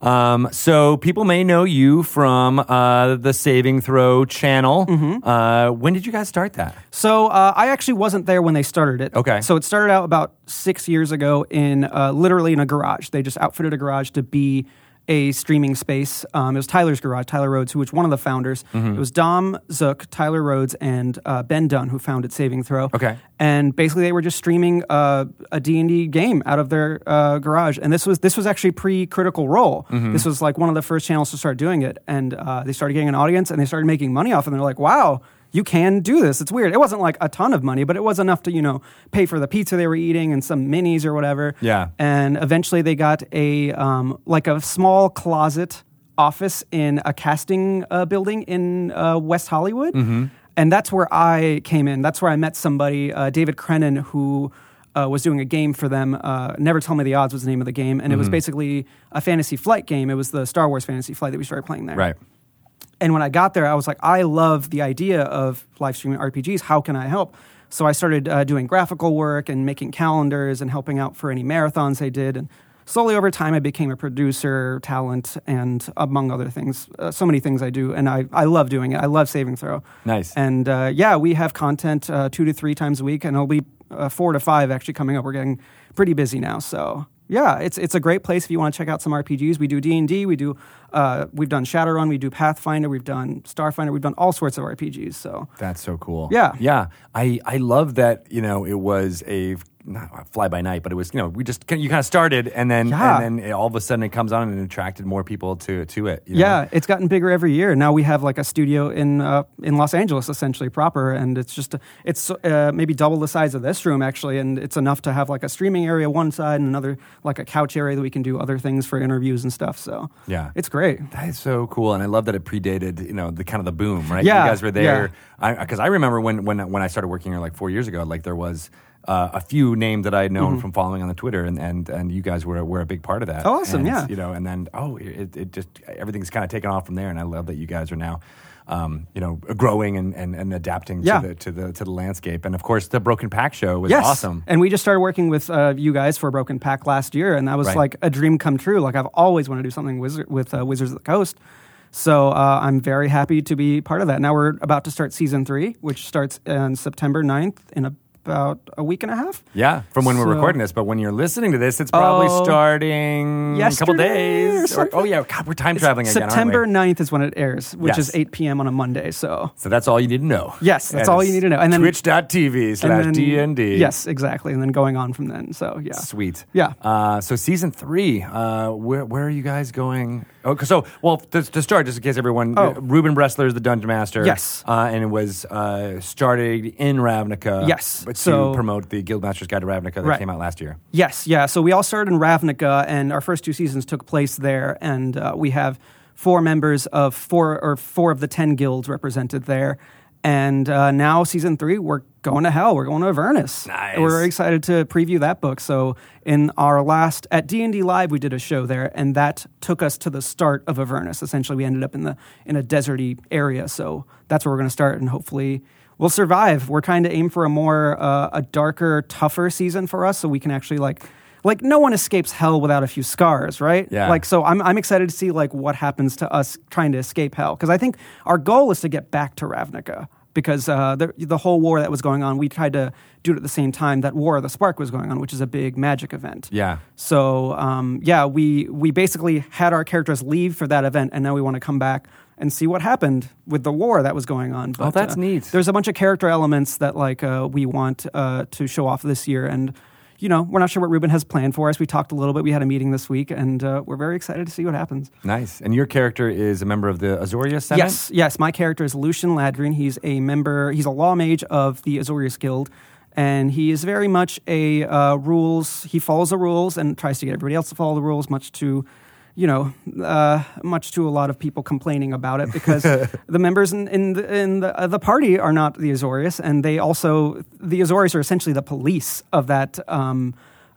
Um, so people may know you from uh, the Saving Throw channel. Mm-hmm. Uh, when did you guys start that? So uh, I actually wasn't there when they started it. Okay. So it started out about six years ago in uh, literally in a garage. They just outfitted a garage to be a streaming space. Um, it was Tyler's garage, Tyler Rhodes, who was one of the founders. Mm-hmm. It was Dom Zook, Tyler Rhodes, and uh, Ben Dunn who founded Saving Throw. Okay. And basically, they were just streaming uh, a D and D game out of their uh, garage. And this was this was actually pre Critical Role. Mm-hmm. This was like one of the first channels to start doing it. And uh, they started getting an audience, and they started making money off. it. And they're like, wow you can do this. It's weird. It wasn't like a ton of money, but it was enough to, you know, pay for the pizza they were eating and some minis or whatever. Yeah. And eventually they got a, um, like a small closet office in a casting uh, building in uh, West Hollywood. And that's where I came in. That's where I met somebody, uh, David Crennan, who uh, was doing a game for them. Uh, Never Tell Me the Odds was the name of the game. And it was basically a fantasy flight game. It was the Star Wars fantasy flight that we started playing there. Right. And when I got there, I was like, I love the idea of live streaming RPGs. How can I help? So I started uh, doing graphical work and making calendars and helping out for any marathons they did. And slowly over time, I became a producer, talent, and among other things, uh, so many things I do. And I, I love doing it. I love Saving Throw. Nice. And uh, yeah, we have content uh, two to three times a week, and it'll be uh, four to five actually coming up. We're getting pretty busy now, so yeah, it's it's a great place if you want to check out some RPGs. We do D and D, we do uh, we've done Shadowrun, we do Pathfinder, we've done Starfinder, we've done all sorts of RPGs. So That's so cool. Yeah. Yeah. I, I love that, you know, it was a not fly by night, but it was, you know, we just, you kind of started and then, Yeah. and then it, all of a sudden it comes on and it attracted more people to, to it. you know? yeah, it's gotten bigger every year. Now we have like a studio in uh, in Los Angeles, essentially proper, and it's just it's uh, maybe double the size of this room actually, and it's enough to have like a streaming area one side and another like a couch area that we can do other things for interviews and stuff. So Yeah. it's great. That is so cool, and I love that it predated, you know, the kind of the boom, right? Yeah, you guys were there. yeah. Because I, remember when when when I started working here like four years ago, like there was uh, a few names that I had known from following on the Twitter, and and and you guys were were a big part of that. Mm-hmm. Oh, awesome, And, yeah. You know, and then oh, it, it just everything's kind of taken off from there, and I love that you guys are now. Um, you know, growing and, and, and adapting Yeah. to the to the to the landscape, and of course, the Broken Pact show was yes. awesome. And we just started working with uh, you guys for Broken Pact last year, and that was Right. like a dream come true. Like I've always wanted to do something wizard, with uh, Wizards of the Coast. So uh, I'm very happy to be part of that. Now we're about to start season three, which starts on September 9th in about a week and a half. Yeah, from when we're recording this, but when you're listening to this, it's probably Oh, starting a couple yesterday or days. Or, oh yeah, God, we're time traveling again. September 9th is when it airs, which Yes. is 8 p.m. on a Monday. So So that's all you need to know. Yes, that's And all it's you need to know. And then- twitch.tv slash DND. Yes, exactly. And then going on from then. So yeah. Sweet. Yeah. Uh, so season three, uh, where where are you guys going? Oh, so well to, to start, just in case everyone, Oh. Ruben Bressler is the dungeon master. Yes. uh, and it was uh, started in Ravnica. Yes. but So- to promote the Guildmaster's Guide to Ravnica that Right. came out last year. Yes, yeah. So we all started in Ravnica, and our first two seasons took place there, and uh, we have four members of four or four of the ten guilds represented there. And uh, now season three, we're going to hell. We're going to Avernus. Nice. We're excited to preview that book. So in our last at D and D Live, we did a show there, and that took us to the start of Avernus. Essentially, we ended up in the in a deserty area. So that's where we're going to start, and hopefully. We'll survive. We're trying to aim for a more uh, a darker, tougher season for us, so we can actually like like no one escapes hell without a few scars, right? Yeah. Like so, I'm I'm excited to see like what happens to us trying to escape hell because I think our goal is to get back to Ravnica because uh, the the whole war that was going on, we tried to do it at the same time that War of the Spark was going on, which is a big magic event. Yeah. So um, yeah, we we basically had our characters leave for that event, and now we want to come back and see what happened with the war that was going on. But, Oh, that's uh, neat. There's a bunch of character elements that like uh, we want uh, to show off this year, and you know, we're not sure what Ruben has planned for us. We talked a little bit. We had a meeting this week, and uh, we're very excited to see what happens. Nice. And your character is a member of the Azorius Senate? Yes, yes. My character is Lucian Ladrin. He's a member. He's a law mage of the Azorius Guild, and he is very much a uh, rules. He follows the rules and tries to get everybody else to follow the rules, much to you know, uh, much to a lot of people complaining about it because [LAUGHS] the members in, in the, in the, uh, the party are not the Azorius, and they also the Azorius are essentially the police of that um,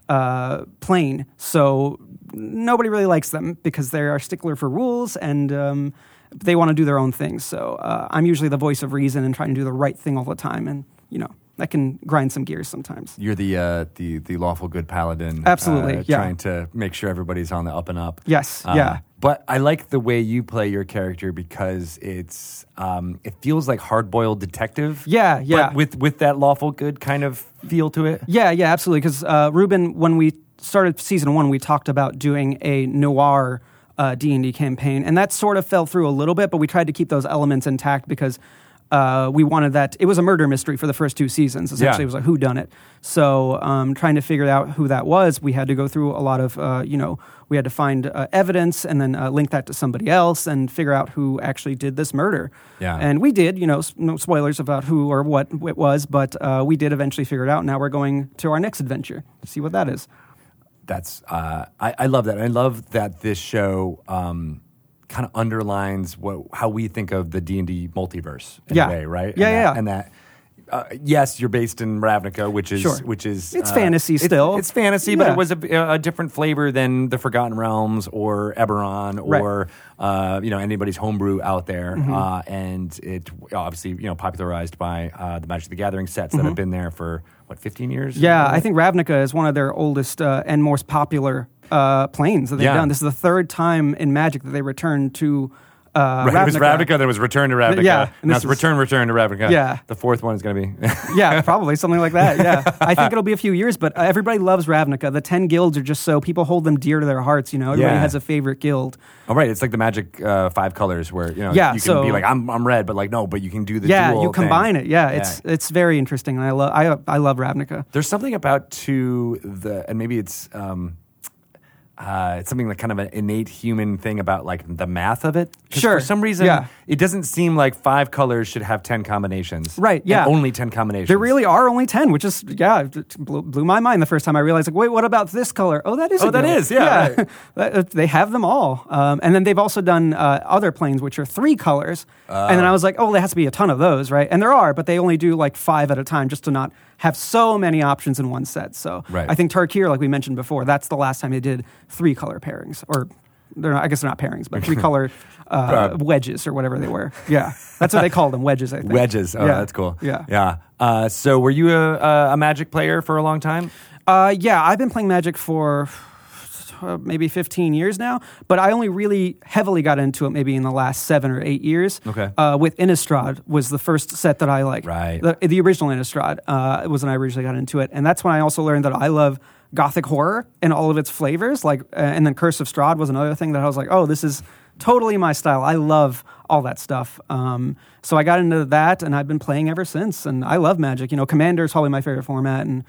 uh, plane. So nobody really likes them because they are stickler for rules and. Um, they want to do their own thing. So uh, I'm usually the voice of reason and trying to do the right thing all the time. And you know, that can grind some gears sometimes. You're the uh, the the lawful good paladin. Absolutely, uh, yeah. Trying to make sure everybody's on the up and up. Yes, Um, yeah. But I like the way you play your character because it's um, it feels like hard boiled detective. Yeah, yeah. But with with that lawful good kind of feel to it. Yeah, yeah, absolutely. Because uh, Ruben, when we started season one, we talked about doing a noir uh, D and D campaign, and that sort of fell through a little bit. But we tried to keep those elements intact because uh, we wanted that. It was a murder mystery for the first two seasons. Essentially, Yeah. it was like who done it. So, um, trying to figure out who that was, we had to go through a lot of, uh, you know, we had to find uh, evidence and then uh, link that to somebody else and figure out who actually did this murder. Yeah. And we did, you know, no spoilers about who or what it was, but uh, we did eventually figure it out. Now we're going to our next adventure to see what that is. That's uh, I, I love that. I love that this show um, kind of underlines what how we think of the D and D multiverse in Yeah. a way, right? Yeah, and yeah, that, yeah. And that. Uh, yes, you're based in Ravnica, which is Sure. which is It's fantasy still. It's, fantasy, but it was a, a different flavor than the Forgotten Realms or Eberron Right. or uh, you know anybody's homebrew out there. Mm-hmm. Uh, and it obviously you know popularized by uh, the Magic the Gathering sets Mm-hmm. that have been there for what 15 years. Yeah, I think Ravnica is one of their oldest uh, and most popular uh, planes that they've Yeah. done. This is the third time in Magic that they returned to uh, Right, Ravnica. it was Ravnica, then it was Return to Ravnica. Yeah, now it's is- Return, Return to Ravnica. Yeah. The fourth one is going to be. [LAUGHS] yeah, probably something like that. Yeah, I think it'll be a few years, but uh, everybody loves Ravnica. The ten guilds are just so people hold them dear to their hearts. You know, everybody Yeah. has a favorite guild. oh, right. It's like the Magic uh, Five Colors where, you know, Yeah, you can so- be like, I'm, I'm red, but like, no, but you can do the yeah, dual you combine thing. it. Yeah, it's it's very interesting, and I love I I love Ravnica. There's something about to the, and maybe it's, um, uh, it's something like kind of an innate human thing about like the math of it. Sure, For some reason, yeah. it doesn't seem like five colors should have 10 combinations. Right, yeah. only 10 combinations. There really are only ten, which is yeah, blew, blew my mind the first time I realized. Like, wait, what about this color? Oh, that is. Oh, that guild. is, yeah, [LAUGHS] That- they have them all, um, and then they've also done uh, other planes which are three colors. and then I was like, oh, there has to be a ton of those, right? And there are, but they only do like five at a time, just to not have so many options in one set. So Right. I think Tarkir, like we mentioned before, that's the last time they did three color pairings, or they're not, I guess they're not pairings, but three [LAUGHS] color uh, wedges or whatever they were. Yeah, that's what they call them, wedges. I think Wedges. Oh, Yeah. that's cool. Yeah. Yeah. Uh, so were you a, a, a Magic player for a long time? Uh, yeah, I've been playing Magic for uh, maybe 15 years now, but I only really heavily got into it maybe in the last seven or eight years. Okay. Uh, with Innistrad was the first set that I like. Right. The, the original Innistrad uh, was when I originally got into it, and that's when I also learned that I love Gothic horror and all of its flavors. Like, uh, and then Curse of Strahd was another thing that I was like, oh, this is totally my style. I love all that stuff. Um, so I got into that, and I've been playing ever since. And I love Magic. You know, Commander is probably my favorite format, and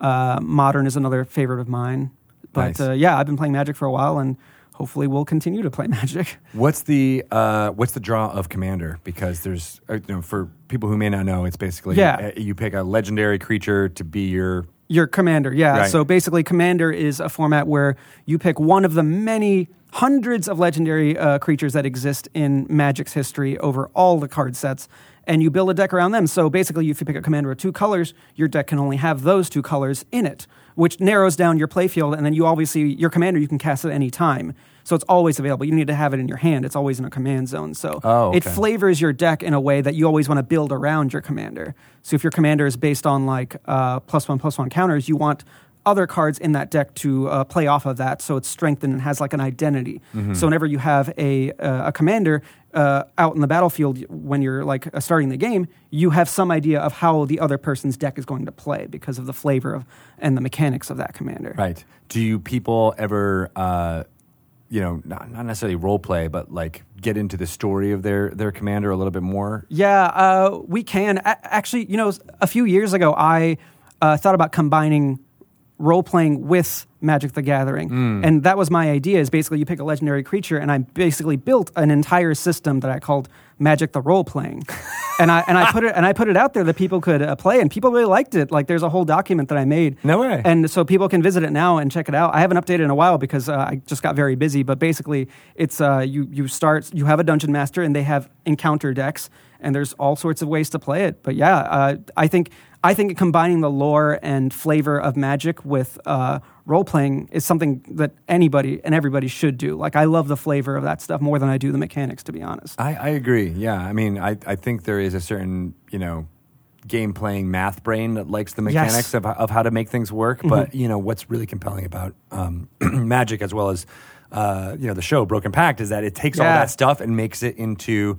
uh, Modern is another favorite of mine. But Nice. uh, yeah, I've been playing Magic for a while, and hopefully we'll continue to play [LAUGHS] Magic. What's the uh, what's the draw of Commander? Because there's uh, you know, for people who may not know, it's basically Yeah. uh, you pick a legendary creature to be your Your commander, yeah. Right. So basically, commander is a format where you pick one of the many hundreds of legendary uh, creatures that exist in Magic's history over all the card sets, and you build a deck around them. So basically, if you pick a commander of two colors, your deck can only have those two colors in it, which narrows down your playfield. And then you obviously your commander you can cast at any time. So it's always available. You need to have it in your hand. It's always in a command zone. So Oh, it flavors your deck in a way that you always want to build around your commander. So if your commander is based on like uh, plus one plus one counters, you want other cards in that deck to uh, play off of that, so it's strengthened and has like an identity. So whenever you have a uh, a commander uh, out in the battlefield when you're like uh, starting the game, you have some idea of how the other person's deck is going to play because of the flavor of and the mechanics of that commander. right. Do you people ever uh, you know not, not necessarily role play, but like get into the story of their their commander a little bit more? Yeah, uh, we can. A- actually, you know, a few years ago, I uh, thought about combining role playing with Magic the Gathering. Hmm. And that was my idea is basically you pick a legendary creature and I basically built an entire system that I called Magic the Role Playing. [LAUGHS] and I and I put it and I put it out there that people could uh, play and people really liked it. Like there's a whole document that I made. No way. And so people can visit it now and check it out. I haven't updated in a while because uh, I just got very busy, but basically it's uh, you you start you have a dungeon master and they have encounter decks and there's all sorts of ways to play it. But yeah, uh, I think I think combining the lore and flavor of Magic with uh, role playing is something that anybody and everybody should do. Like I love the flavor of that stuff more than I do the mechanics, to be honest. I, I agree. Yeah, I mean, I, I think there is a certain you know game playing math brain that likes the mechanics Yes. of, of how to make things work. But you know what's really compelling about um, [CLEARS THROAT] Magic as well as uh, you know the show Broken Pact is that it takes all that stuff and makes it into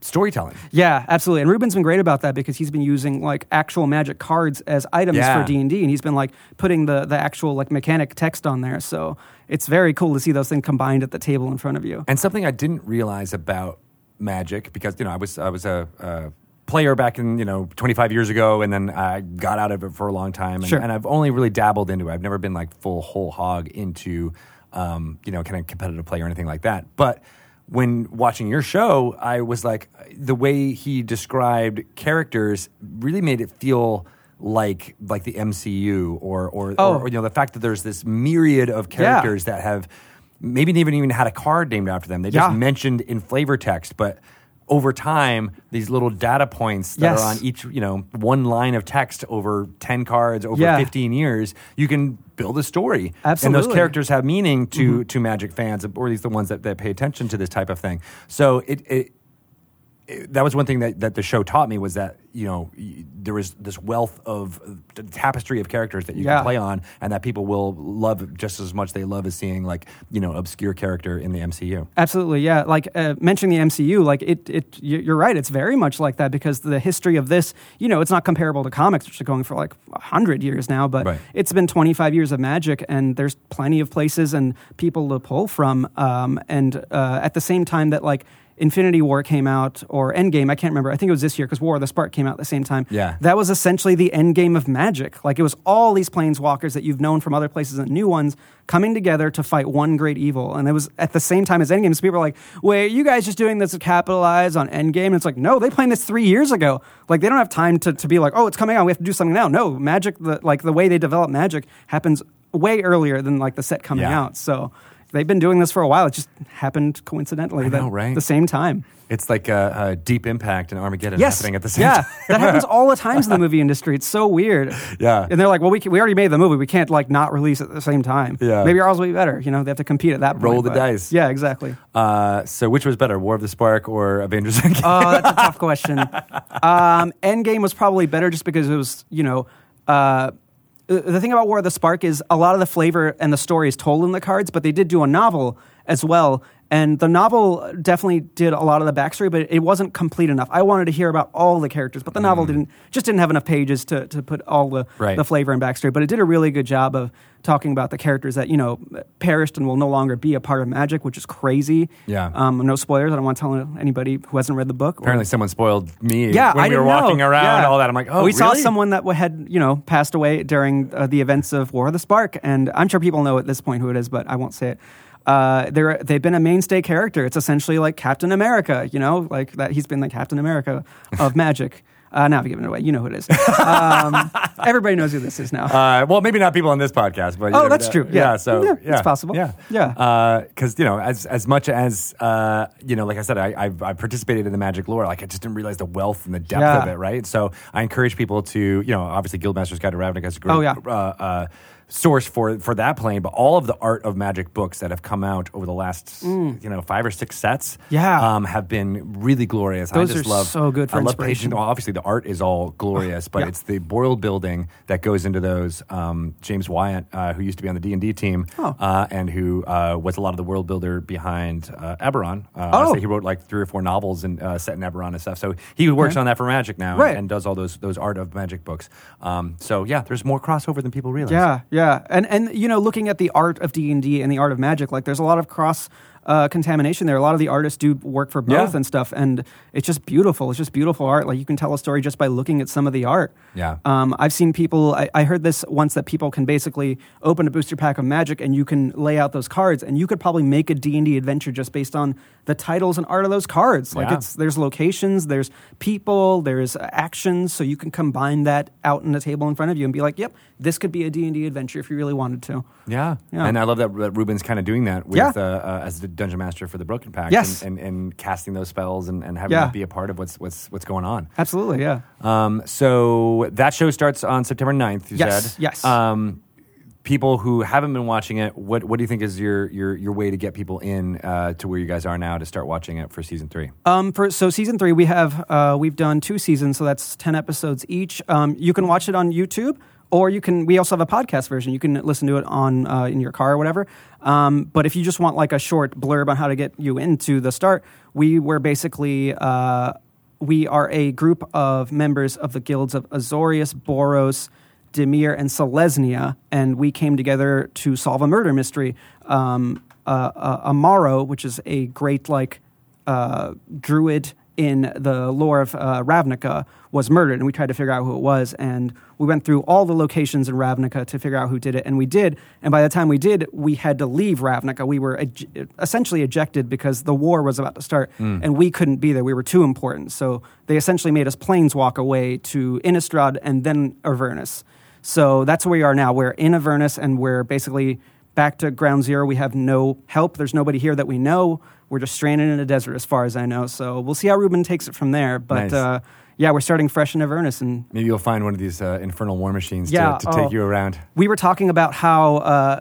storytelling. Yeah, absolutely. And Ruben's been great about that because he's been using like actual magic cards as items Yeah. for D and D, and he's been like putting the the actual like mechanic text on there. So it's very cool to see those things combined at the table in front of you. And something I didn't realize about Magic because you know I was I was a, a player back in you know 25 years ago, and then I got out of it for a long time, and, Sure. and I've only really dabbled into it. I've never been like full whole hog into um, you know kind of competitive play or anything like that. But when watching your show, I was like the way he described characters really made it feel like like the MCU or or, Oh. or you know the fact that there's this myriad of characters that have maybe even even had a card named after them. They just Yeah. mentioned in flavor text, but over time, these little data points that Yes. are on each, you know, one line of text over 10 cards over Yeah. 15 years, you can build a story. Absolutely. And those Mm-hmm. characters have meaning to, to Magic fans, or at least the ones that, that pay attention to this type of thing. So it, it- that was one thing that, that the show taught me was that you know there was this wealth of uh, tapestry of characters that you Yeah. can play on and that people will love just as much they love as seeing like you know obscure character in the MCU. Absolutely, yeah. Like uh, mentioning the MCU, like it, it. You're right. It's very much like that because the history of this, you know, it's not comparable to comics, which are going for like hundred years now. But Right. it's been 25 years of magic, and there's plenty of places and people to pull from. Um, and uh, at the same time that like. Infinity War came out, or Endgame, I can't remember. I think it was this year because War of the Spark came out at the same time. Yeah. That was essentially the end game of magic. Like it was all these planeswalkers that you've known from other places and new ones coming together to fight one great evil. And it was at the same time as Endgame. So people were like, wait, are you guys just doing this to capitalize on Endgame? And it's like, no, they planned this three years ago. Like they don't have time to, to be like, oh, it's coming out. We have to do something now. No, magic, the, like the way they develop magic happens way earlier than like the set coming Yeah. out. So they've been doing this for a while. It just happened coincidentally know, that- right? the same time. It's like a, a deep impact and Armageddon Yes. happening at the same yeah, time. that happens all the times in the [LAUGHS] movie industry. It's so weird. Yeah. And they're like, well, we, can, we already made the movie. We can't like not release at the same time. Yeah. Maybe ours will be better. You know, they have to compete at that point. Roll the but- dice. Yeah, exactly. Uh, so which was better, War of the Spark or Avengers Endgame? Oh, that's a tough [LAUGHS] question. Um, Endgame was probably better just because it was, you know, uh, the thing about War of the Spark is a lot of the flavor and the story is told in the cards, but they did do a novel as well. And the novel definitely did a lot of the backstory, but it wasn't complete enough. I wanted to hear about all the characters, but the novel didn't just didn't have enough pages to, to put all the, Right. the flavor and backstory. But it did a really good job of talking about the characters that, you know, perished and will no longer be a part of magic, which is crazy. Yeah. Um, no spoilers. I don't want to tell anybody who hasn't read the book. or- Apparently, someone spoiled me yeah, when I we were walking know. around Yeah. all that. I'm like, oh, we saw someone that had you know passed away during uh, the events of War of the Spark, and I'm sure people know at this point who it is, but I won't say it. Uh, they're they've been a mainstay character. It's essentially like Captain America, you know, like that. He's been the Captain America of [LAUGHS] Magic. Uh, now I've given it away. You know who it is. [LAUGHS] Um, everybody knows who this is now. Uh, well, maybe not people on this podcast, but Oh, that's uh, true. Yeah. so Yeah, yeah, it's possible. Yeah, Yeah. Because you know, as as much as uh, you know, like I said, I I've, I participated in the magic lore. Like I just didn't realize the wealth and the depth Yeah. of it. Right. So I encourage people to you know, obviously, Guildmaster's Guide to Ravnica is a great Oh, yeah. Uh, uh, source for for that plane, but all of the art of magic books that have come out over the last you know five or six sets, Mm. Yeah. um, have been really glorious. Those I just are love so good for I love paging. Well, obviously, the art is all glorious, [SIGHS] but Yeah. it's the world building that goes into those. Um, James Wyatt, uh, who used to be on the D and D team, Oh. uh, and who uh, was a lot of the world builder behind uh, Eberron. Uh, Oh. honestly, he wrote like three or four novels and uh, set in Eberron and stuff. So he works Okay. on that for Magic now, Right. and, and does all those those art of Magic books. Um, so yeah, there's more crossover than people realize. Yeah, yeah, and and you know, looking at the art of D and D and the art of magic, like there's a lot of cross uh, contamination there. A lot of the artists do work for both Yeah. and stuff, and it's just beautiful. It's just beautiful art. Like you can tell a story just by looking at some of the art. Yeah. Um, I've seen people. I, I heard this once that people can basically open a booster pack of Magic and you can lay out those cards, and you could probably make a D and D adventure just based on the titles and art of those cards. Like Yeah. it's there's locations, there's people, there's actions, so you can combine that out on a table in front of you and be like, "Yep, this could be a D and D adventure if you really wanted to." Yeah. Yeah. and I love that, that Ruben's kind of doing that with Yeah. uh, uh, as the dungeon master for the Broken Pact Yes. and, and, and casting those spells and, and having Yeah. that be a part of what's what's what's going on. Absolutely, yeah. Um, so that show starts on September 9th, you Yes, said. yes. Um, people who haven't been watching it, what what do you think is your your your way to get people in uh, to where you guys are now to start watching it for season three? Um, for so season three, we have uh, we've done two seasons, so that's ten episodes each. Um, you can watch it on YouTube, or you can. We also have a podcast version. You can listen to it on uh, in your car or whatever. Um, but if you just want like a short blurb on how to get you into the start, we were basically. Uh, we are a group of members of the guilds of Azorius, Boros, Dimir, and Selesnya, and we came together to solve a murder mystery. Um, uh, uh, Amaro, which is a great like uh, druid in the lore of uh, Ravnica was murdered, and we tried to figure out who it was. And we went through all the locations in Ravnica to figure out who did it, and we did. And by the time we did, we had to leave Ravnica. We were ej- essentially ejected because the war was about to start, and we couldn't be there. We were too important. So they essentially made us planes walk away to Innistrad and then Avernus. So that's where we are now. We're in Avernus, and we're basically back to ground zero. We have no help. There's nobody here that we know. We're just stranded in a desert, as far as I know. So we'll see how Ruben takes it from there. But Nice. uh, yeah, we're starting fresh in Avernus, and Maybe you'll find one of these uh, infernal war machines Yeah, to, to take oh. you around. we were talking about how uh,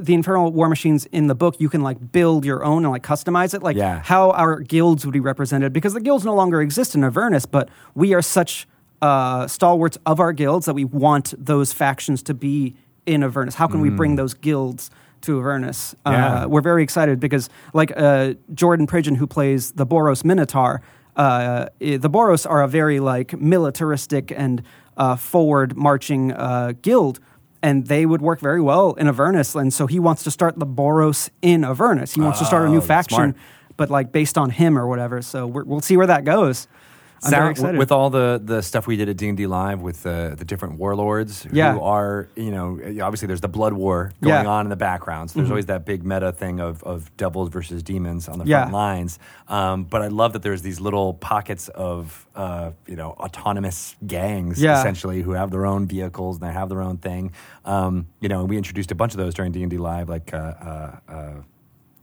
the infernal war machines in the book you can like build your own and like customize it like Yeah. how our guilds would be represented because the guilds no longer exist in avernus but we are such uh, stalwarts of our guilds that we want those factions to be in avernus how can we bring those guilds to avernus Yeah. uh, we're very excited because like uh, jordan pridgeon who plays the boros minotaur uh, the boros are a very like militaristic and uh, forward marching uh, guild and they would work very well in Avernus. And so he wants to start the Boros in Avernus. He wants to start a new faction, smart. but like based on him or whatever. So we're, we'll see where that goes. I'm very excited. with all the, the stuff we did at D and D Live with the the different warlords Yeah. who are you know obviously there's the blood war going Yeah. Mm-hmm. on in the background. So there's always that big meta thing of of devils versus demons on the Yeah. front lines. Um, but I love that there's these little pockets of uh, you know autonomous gangs essentially who have their own vehicles and they have their own thing. Um, you know, and we introduced a bunch of those during D and D Live, like. Uh, uh, uh,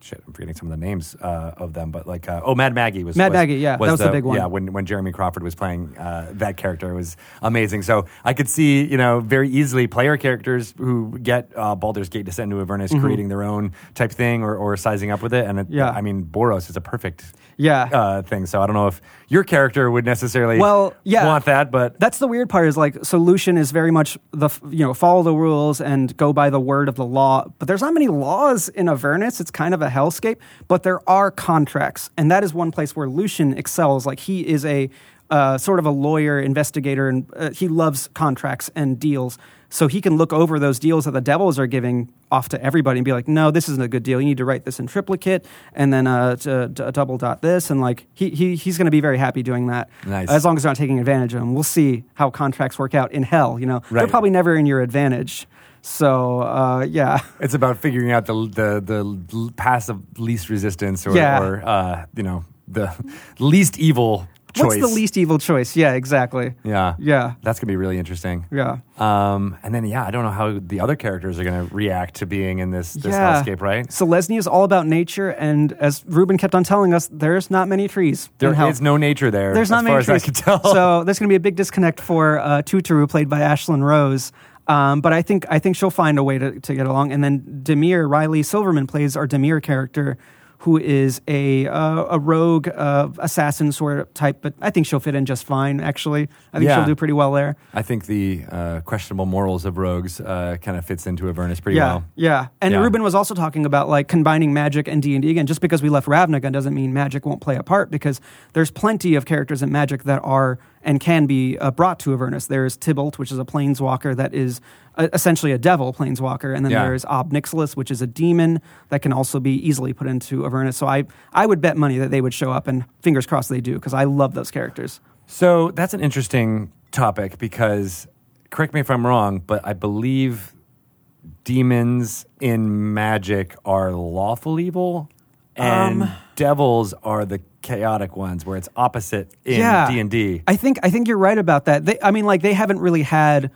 Shit, I'm forgetting some of the names uh, of them, but like, uh, oh, Mad Maggie was Mad was- Maggie, yeah, that was the big one. Yeah, when when Jeremy Crawford was playing uh, that character it was amazing. So I could see you know very easily player characters who get uh, Baldur's Gate Descent into Avernus creating their own type thing or, or sizing up with it. And it, Mm-hmm. Yeah. I mean Boros is a perfect Yeah. uh, thing. So I don't know if your character would necessarily Well, yeah. want that, but That's the weird part is like so Lucian is very much the you know follow the rules and go by the word of the law but there's not many laws in Avernus. It's kind of a hellscape but there are contracts and that is one place where Lucian excels. Like he is a uh, sort of a lawyer investigator and uh, he loves contracts and deals so he can look over those deals that the devils are giving off to everybody and be like no this isn't a good deal you need to write this in triplicate and then uh, to, to double dot this and like he, he he's going to be very happy doing that Nice. as long as they're not taking advantage of him. We'll see how contracts work out in hell. You know, they're probably never in your advantage. So uh, yeah, [LAUGHS] it's about figuring out the the the of least resistance or, Yeah. or uh, you know the least evil choice. what's the least evil choice? Yeah, exactly. Yeah, Yeah, That's gonna be really interesting. yeah. Um, and then yeah, I don't know how the other characters are going to react to being in this this yeah. hellscape, right? Selesnya is all about nature, and as Ruben kept on telling us, there's not many trees. There is no nature there. There's as not far many as trees. I can tell. So there's going to be a big disconnect for uh, Tutoru, played by Ashlyn Rose. Um, but I think I think she'll find a way to, to get along. And then Dimir Riley Silverman plays our Dimir character, who is a uh, a rogue uh, assassin sort of type. But I think she'll fit in just fine. Actually, I think Yeah. she'll do pretty well there. I think the uh, questionable morals of rogues uh, kind of fits into Avernus pretty yeah, well. yeah. And Yeah. Ruben was also talking about like combining magic and D and D again. Just because we left Ravnica doesn't mean magic won't play a part because there's plenty of characters in Magic that are and can be uh, brought to Avernus. There's Tibalt, which is a planeswalker that is uh, essentially a devil planeswalker, and then Yeah. there's Ob Nixilis, which is a demon that can also be easily put into Avernus. So I I would bet money that they would show up, and fingers crossed they do because I love those characters. So that's an interesting topic because, correct me if I'm wrong, but I believe demons in magic are lawful evil, and Um, devils are the chaotic ones, where it's opposite in yeah. D and D. I think I think you're right about that. They, I mean, like they haven't really had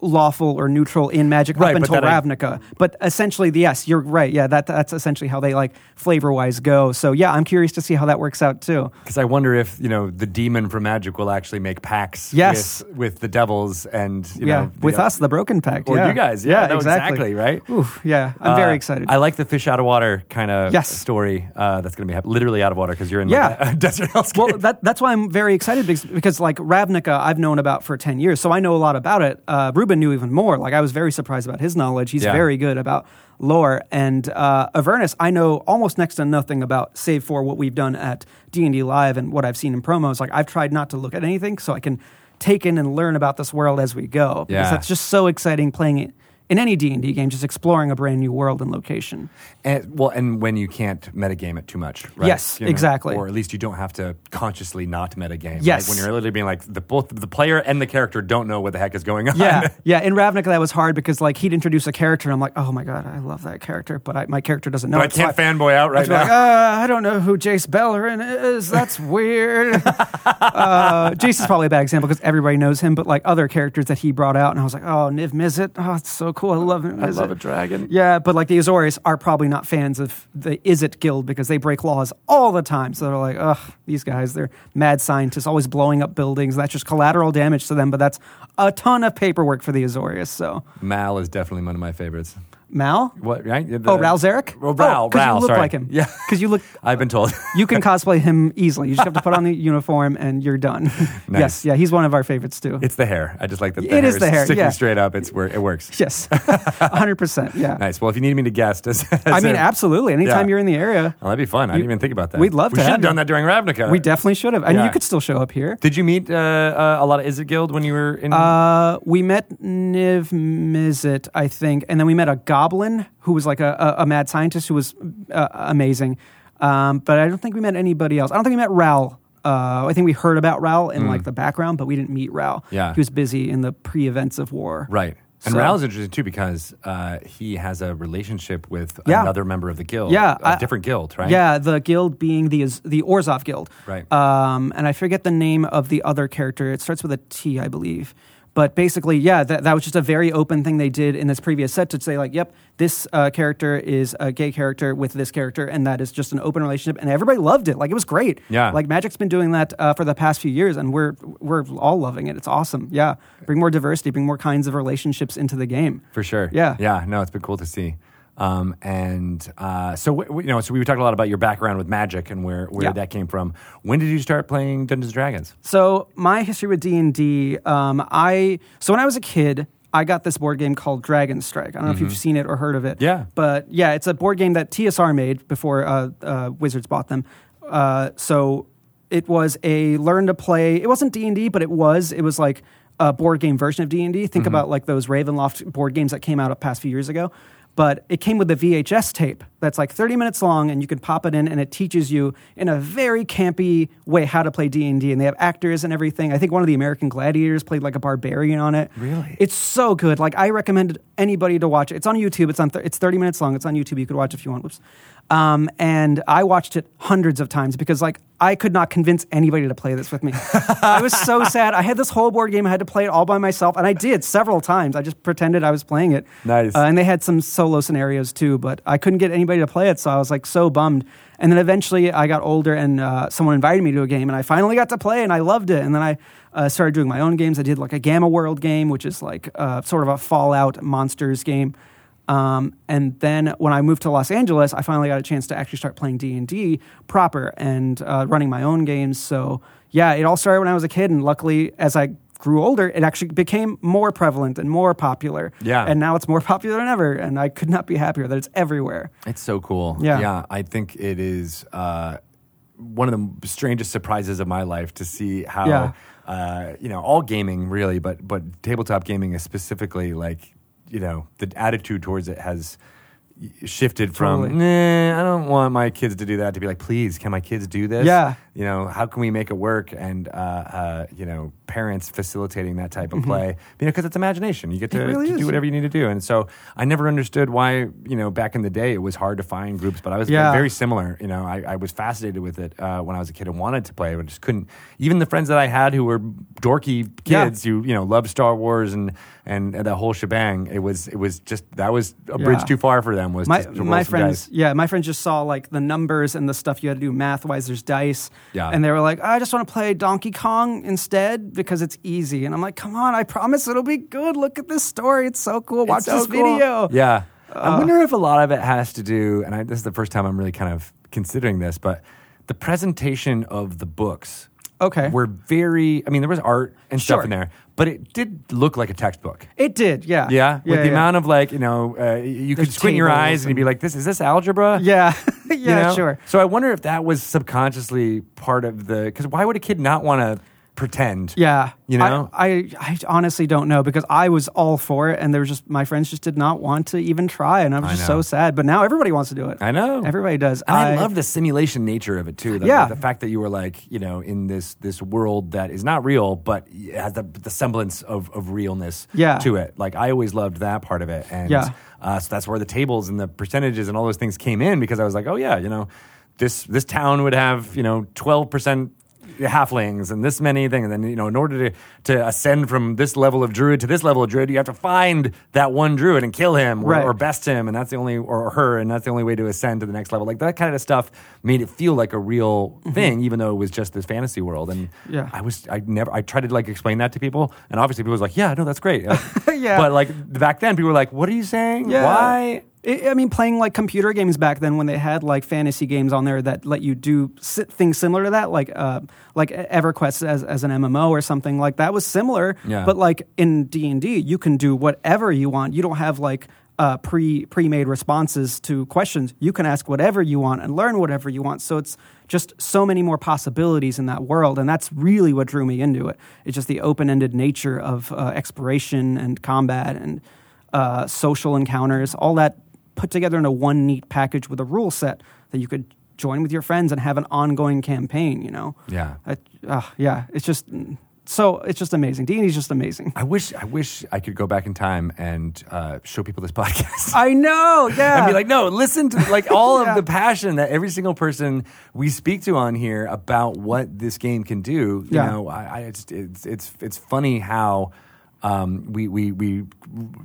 lawful or neutral in Magic Right, up but until I- Ravnica. but essentially, yes, you're right. Yeah, that that's essentially how they like flavor wise go. So yeah, I'm curious to see how that works out too. Because I wonder if you know the demon from Magic will actually make pacts Yes. with, with the devils and you yeah, know, with the- us, the Broken Pact. or yeah. you guys. Yeah, no, exactly, right? Oof, yeah, I'm very Uh, excited. I like the fish out of water kind of Yes. story uh, that's going to be literally out of water because you're in Yeah. like, [LAUGHS] desert hellscape. well, that, that's why I'm very excited because, because, like Ravnica, I've known about for ten years, so I know a lot about it. Uh, Ruben knew even more. Like I was very surprised about his knowledge. He's Yeah. very good about lore. And uh, Avernus, I know almost next to nothing about, save for what we've done at D and D Live and what I've seen in promos. Like I've tried not to look at anything so I can take in and learn about this world as we go. Because Yeah. that's just so exciting playing it in any D and D game, just exploring a brand new world and location. And, well, and when you can't metagame it too much, right? Yes, exactly. Or at least you don't have to consciously not metagame. right? Yes. When you're literally being like the both the player and the character don't know what the heck is going on. Yeah, [LAUGHS] yeah. In Ravnica, that was hard because like he'd introduce a character, and I'm like, oh my god, I love that character, but I, my character doesn't know. But I it, so can't fanboy out I right feel like, now. uh, I don't know who Jace Beleren is. That's [LAUGHS] weird. uh, Jace is probably a bad example because everybody knows him, but like other characters that he brought out, and I was like, oh, Niv Mizzet. Oh, it's so cool. I love Niv I Mizzet. love a dragon. Yeah, but like the Azorius are probably not fans of the Izzet Guild because they break laws all the time. So they're like, ugh, these guys, they're mad scientists, always blowing up buildings. That's just collateral damage to them, but that's a ton of paperwork for the Azorius. So Mal is definitely one of my favorites. Mal? What? Right? The- oh, Ral Zarek? Oh, Ral. Oh, 'cause Ral. you look sorry. like him. Yeah. Because you look. [LAUGHS] I've been told. You can [LAUGHS] cosplay him easily. You just have to put on the uniform and you're done. [LAUGHS] Nice. Yes, yeah, he's one of our favorites too. it's the hair. I just like that. The It is the hair, Sticking yeah. straight up. It's where it works. yes, 100%. Yeah. Nice. Well, if you need me to guest, as, I mean, a- absolutely. Anytime Yeah. you're in the area, Oh, that'd be fun. I didn't even think about that. we'd love to. we should have done you. that during Ravnica. we definitely should have. And Yeah. you could still show up here. Did you meet uh, uh, a lot of Izzet Guild when you were in? Uh, we met Niv Mizzet, I think, and then we met a goblin who was like a, a, a mad scientist who was uh, amazing. Um, but I don't think we met anybody else. I don't think we met Ral. Uh, I think we heard about Ral in like the background, but we didn't meet Ral. Mm. Yeah. he was busy in the pre-events of war. right. And So- Ral is interesting too because uh, he has a relationship with Yeah. another member of the guild. Yeah, a I- different guild, right? Yeah, the guild being the the Orzhov Guild. Right. Um, and I forget the name of the other character. It starts with a T, I believe. But basically, yeah, that, that was just a very open thing they did in this previous set to say, like, yep, this uh, character is a gay character with this character, and that is just an open relationship, and everybody loved it. Like, it was great. Yeah. Like, Magic's been doing that uh, for the past few years, and we're we're all loving it. It's awesome. Yeah, bring more diversity, bring more kinds of relationships into the game. For sure. Yeah. Yeah. No, it's been cool to see. Um, and uh, so w- you know, so we talked a lot about your background with magic and where where Yeah. that came from. When did you start playing Dungeons and Dragons? So my history with D and D, um, so when I was a kid, I got this board game called Dragon Strike. I don't know if you've seen it or heard of it. Mm-hmm. Yeah. but yeah, it's a board game that TSR made before uh, uh, Wizards bought them. Uh, so it was a learn to play. It wasn't D and D, but it was. It was like a board game version of D and D. Think Mm-hmm. about like those Ravenloft board games that came out a past few years ago. But it came with a VHS tape that's like 30 minutes long, and you can pop it in, and it teaches you in a very campy way how to play D and D. And they have actors and everything. I think one of the American Gladiators played like a barbarian on it. Really? It's so good. Like I recommend anybody to watch it. It's on YouTube. It's on. Th- it's 30 minutes long. It's on YouTube. You could watch if you want. Whoops. Um, and I watched it hundreds of times because like I could not convince anybody to play this with me. [LAUGHS] I was so sad. I had this whole board game. I had to play it all by myself, and I did several times. I just pretended I was playing it. Nice. Uh, and they had some solo scenarios too, but I couldn't get anybody to play it, so I was like so bummed. And then eventually I got older, and uh, someone invited me to a game, and I finally got to play, and I loved it. And then I uh, started doing my own games. I did like a Gamma World game, which is like uh, sort of a Fallout monsters game. Um, and then when I moved to Los Angeles, I finally got a chance to actually start playing D and D proper and uh, running my own games. So yeah, it all started when I was a kid, and luckily, as I grew older, it actually became more prevalent and more popular. Yeah. and now it's more [LAUGHS] popular than ever, and I could not be happier that it's everywhere. It's so cool. Yeah. Yeah. I think it is uh, one of the strangest surprises of my life to see how Yeah. uh, you know, all gaming really, but but tabletop gaming is specifically like, you know, the attitude towards it has shifted from Totally. nah, I don't want my kids to do that to be like, please, can my kids do this? Yeah. You know, how can we make it work? And uh, uh, you know, parents facilitating that type of play, you know, because it's imagination. You get to, Mm-hmm. really to do whatever you need to do. And so I never understood why, you know, back in the day it was hard to find groups, but I was Yeah. very similar. You know, I, I was fascinated with it uh, when I was a kid and wanted to play, but just couldn't. Even the friends that I had who were dorky Yeah. kids who you know loved Star Wars and and, and the whole shebang, it was it was just that was a bridge Yeah. too far for them. Was my just to my friends, yeah, my friends just saw like the numbers and the stuff you had to do math wise. There's dice, Yeah. and they were like, I just want to play Donkey Kong instead because it's easy. And I'm like, come on, I promise it'll be good. Look at this story; it's so cool. Watch so this cool. video. Yeah. I Uh. wonder if a lot of it has to do, and I, this is the first time I'm really kind of considering this, but the presentation of the books Okay. were very, I mean, there was art and stuff in there, but it did look like a textbook. It did, yeah, Yeah, with the yeah. amount of like, you know, uh, you could squint your eyes and you'd be like, "This is this algebra?" yeah, [LAUGHS] yeah, You know? sure. So I wonder if that was subconsciously part of the because why would a kid not want to pretend? Yeah, You know? I, I, I honestly don't know because I was all for it, and there was just my friends just did not want to even try, and I was I just know. so sad. But now everybody wants to do it. I know. everybody does. And I, love the simulation nature of it too. The, Yeah. the, fact that you were like, you know, in this this world that is not real, but it has the, the semblance of, of realness Yeah. to it. Like I always loved that part of it, and Yeah. uh, so that's where the tables and the percentages and all those things came in because I was like, oh yeah, you know, this this town would have you know twelve percent halflings and this many things and then you know in order to to ascend from this level of druid to this level of druid you have to find that one druid and kill him or, Right. or best him and that's the only or her and that's the only way to ascend to the next level like that kind of stuff made it feel like a real thing even though it was just this fantasy world and Mm-hmm. Yeah. i was i never i tried to like explain that to people and obviously people was like yeah no that's great Uh, [LAUGHS] Yeah. but like back then people were like what are you saying Yeah. why I I mean, playing like computer games back then when they had like fantasy games on there that let you do things similar to that, like uh, like EverQuest as, as an MMO or something like that was similar. Yeah. But like in D and D, you can do whatever you want. You don't have like uh, pre pre made responses to questions. You can ask whatever you want and learn whatever you want. So it's just so many more possibilities in that world, and that's really what drew me into it. It's just the open ended nature of uh, exploration and combat and uh, social encounters, all that put together in a one neat package with a rule set that you could join with your friends and have an ongoing campaign. You know, yeah I, uh, yeah, it's just so it's just amazing. D and D is just amazing. I wish I wish I could go back in time and uh, show people this [LAUGHS] podcast. I know, yeah. and be like, no, listen to like all [LAUGHS] Yeah. of the passion that every single person we speak to on here about what this game can do. You Yeah. know, I, I it's, it's it's it's funny how. Um, we, we we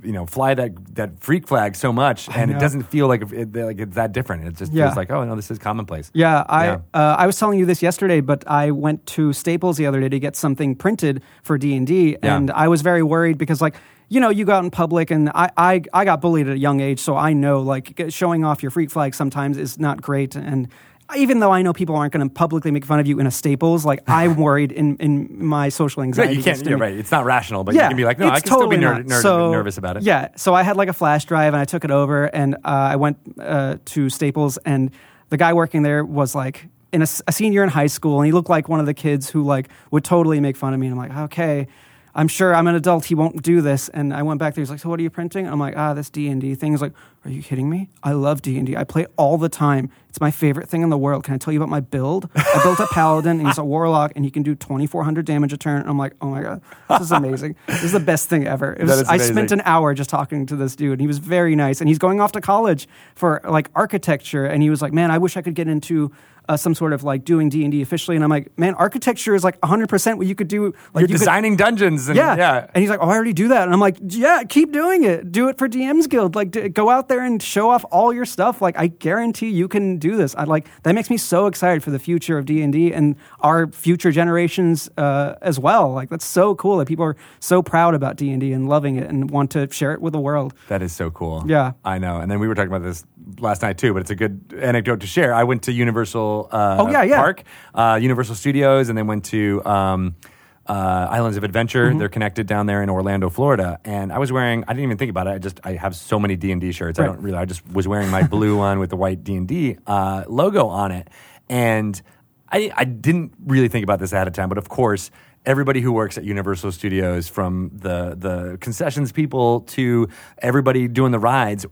you know fly that that freak flag so much, and it doesn't feel like it, like it's that different. It just Yeah. feels like oh no, this is commonplace. Yeah, I Yeah. Uh, I was telling you this yesterday, but I went to Staples the other day to get something printed for D and D, Yeah. and I was very worried because like you know you go out in public, and I, I I got bullied at a young age, so I know like showing off your freak flag sometimes is not great, and even though I know people aren't going to publicly make fun of you in a Staples, like [LAUGHS] I'm worried in in my social Right, anxiety. you can't. You're right. It's not rational, but yeah, you can be like, no, I can still be totally ner- ner- nervous about it. Yeah, so I had like a flash drive and I took it over and uh, I went uh, to Staples and the guy working there was like in a senior in high school and he looked like one of the kids who like would totally make fun of me and I'm like, okay. I'm sure I'm an adult. He won't do this. And I went back there. He's like, "So what are you printing?" I'm like, "Ah, this D and D thing." He's like, "Are you kidding me? I love D and D. I play all the time. It's my favorite thing in the world. Can I tell you about my build? I built a paladin, and he's a [LAUGHS] warlock, and he can do 2,400 damage a turn." And I'm like, "Oh my god, this is amazing. this is the best thing ever." It [LAUGHS] was, I spent an hour just talking to this dude. And he was very nice, and he's going off to college for like architecture. And he was like, "Man, I wish I could get into." Uh, some sort of like doing D and D officially, and I'm like, man, architecture is like 100 percent what you could do. Like You're you could- designing dungeons, and yeah. yeah, And he's like, oh, I already do that. And I'm like, yeah, keep doing it. Do it for DM's Guild. Like, d- go out there and show off all your stuff. Like, I guarantee you can do this. I like that makes me so excited for the future of D and D and our future generations uh, as well. Like, that's so cool that people are so proud about D and D and loving it and want to share it with the world. That is so cool. Yeah. I know. And then we were talking about this last night too, but it's a good anecdote to share. I went to Universal uh, Oh, yeah, yeah. Park, uh, Universal Studios, and then went to um, uh, Islands of Adventure. Mm-hmm. They're connected down there in Orlando, Florida. And I was wearing. I didn't even think about it. I just I have so many D and D shirts. I don't really. I just was wearing my blue one with the white D and D uh, logo on it, and I I didn't really think about this ahead of time, but of course. everybody who works at Universal Studios, from the the concessions people to everybody doing the rides.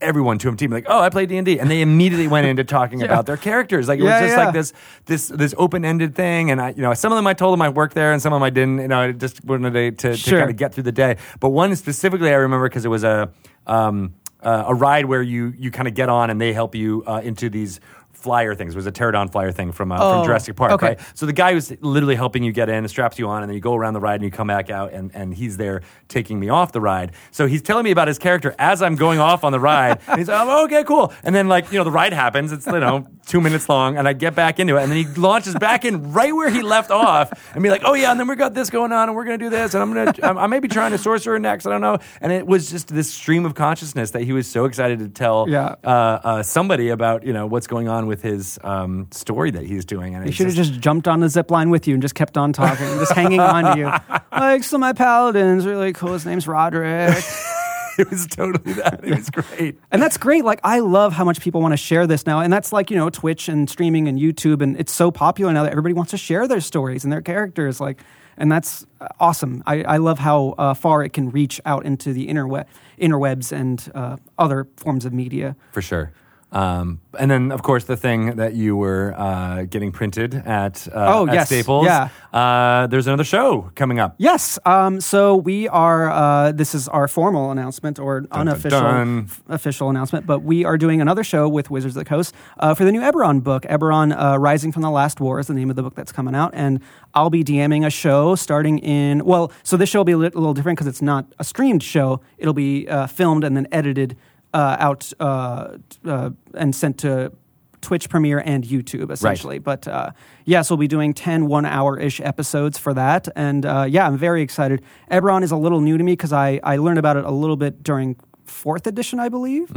Everyone to a team like, oh, I played D and they immediately went into talking [LAUGHS] about their characters. Like it Yeah, was just yeah. like this this this open ended thing. And I, you know, some of them I told them I worked there, and some of them I didn't. You know, I just wanted to, to, to kind of get through the day. But one specifically I remember because it was a um, uh, a ride where you you kind of get on and they help you uh, into these flyer things. It was a pterodon flyer thing from uh, Oh, from Jurassic Park, okay. right? So the guy who's literally helping you get in and straps you on, and then you go around the ride and you come back out, and, and he's there taking me off the ride. So he's telling me about his character as I'm going off on the ride. [LAUGHS] and he's like, oh, okay, cool. And then like you know the ride happens. It's you know two minutes long, and I get back into it, and then he launches back in right where he left off, and be like, oh yeah, and then we got this going on, and we're gonna do this, and I'm gonna I'm, I may be trying to sorcerer next. I don't know. And it was just this stream of consciousness that he was so excited to tell Yeah. uh, uh, somebody about you know what's going on with his um, story that he's doing. And he should have just jumped on the zip line with you and just kept on talking, just hanging on to you. [LAUGHS] Like, so my paladin's really cool. His name's Roderick. [LAUGHS] it was totally that. It was great. [LAUGHS] And that's great. Like, I love how much people want to share this now. And that's like, you know, Twitch and streaming and YouTube. And it's so popular now that everybody wants to share their stories and their characters. Like, and that's awesome. I, I love how uh, far it can reach out into the interweb, interwebs and uh, other forms of media. For sure. Um, and then, of course, the thing that you were uh, getting printed at, uh, Oh, at yes. Staples. Yeah. Uh, there's another show coming up. Yes. Um, so we are. Uh, this is our formal announcement or dun, unofficial dun. f- official announcement. But we are doing another show with Wizards of the Coast uh, for the new Eberron book. Eberron: uh, Rising from the Last War is the name of the book that's coming out, and I'll be DMing a show starting in. Well, so this show will be a li- a little different because it's not a streamed show. It'll be uh, filmed and then edited out uh, uh, and sent to Twitch Premiere and YouTube, essentially. But uh, yes, we'll be doing 10 one hour ish episodes for that. And uh, yeah, I'm very excited. Eberron is a little new to me because I, I learned about it a little bit during fourth edition, I believe.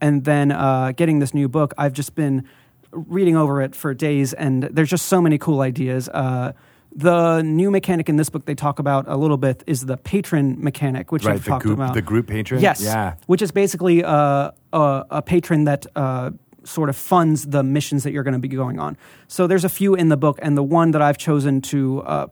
And then uh, getting this new book, I've just been reading over it for days, and there's just so many cool ideas. The new mechanic in this book they talk about a little bit is the patron mechanic, which Right, I've talked group- about. the group patron? Yes. Yeah. Which is basically uh, a, a patron that uh, sort of funds the missions that you're going to be going on. So there's a few in the book, and the one that I've chosen to uh,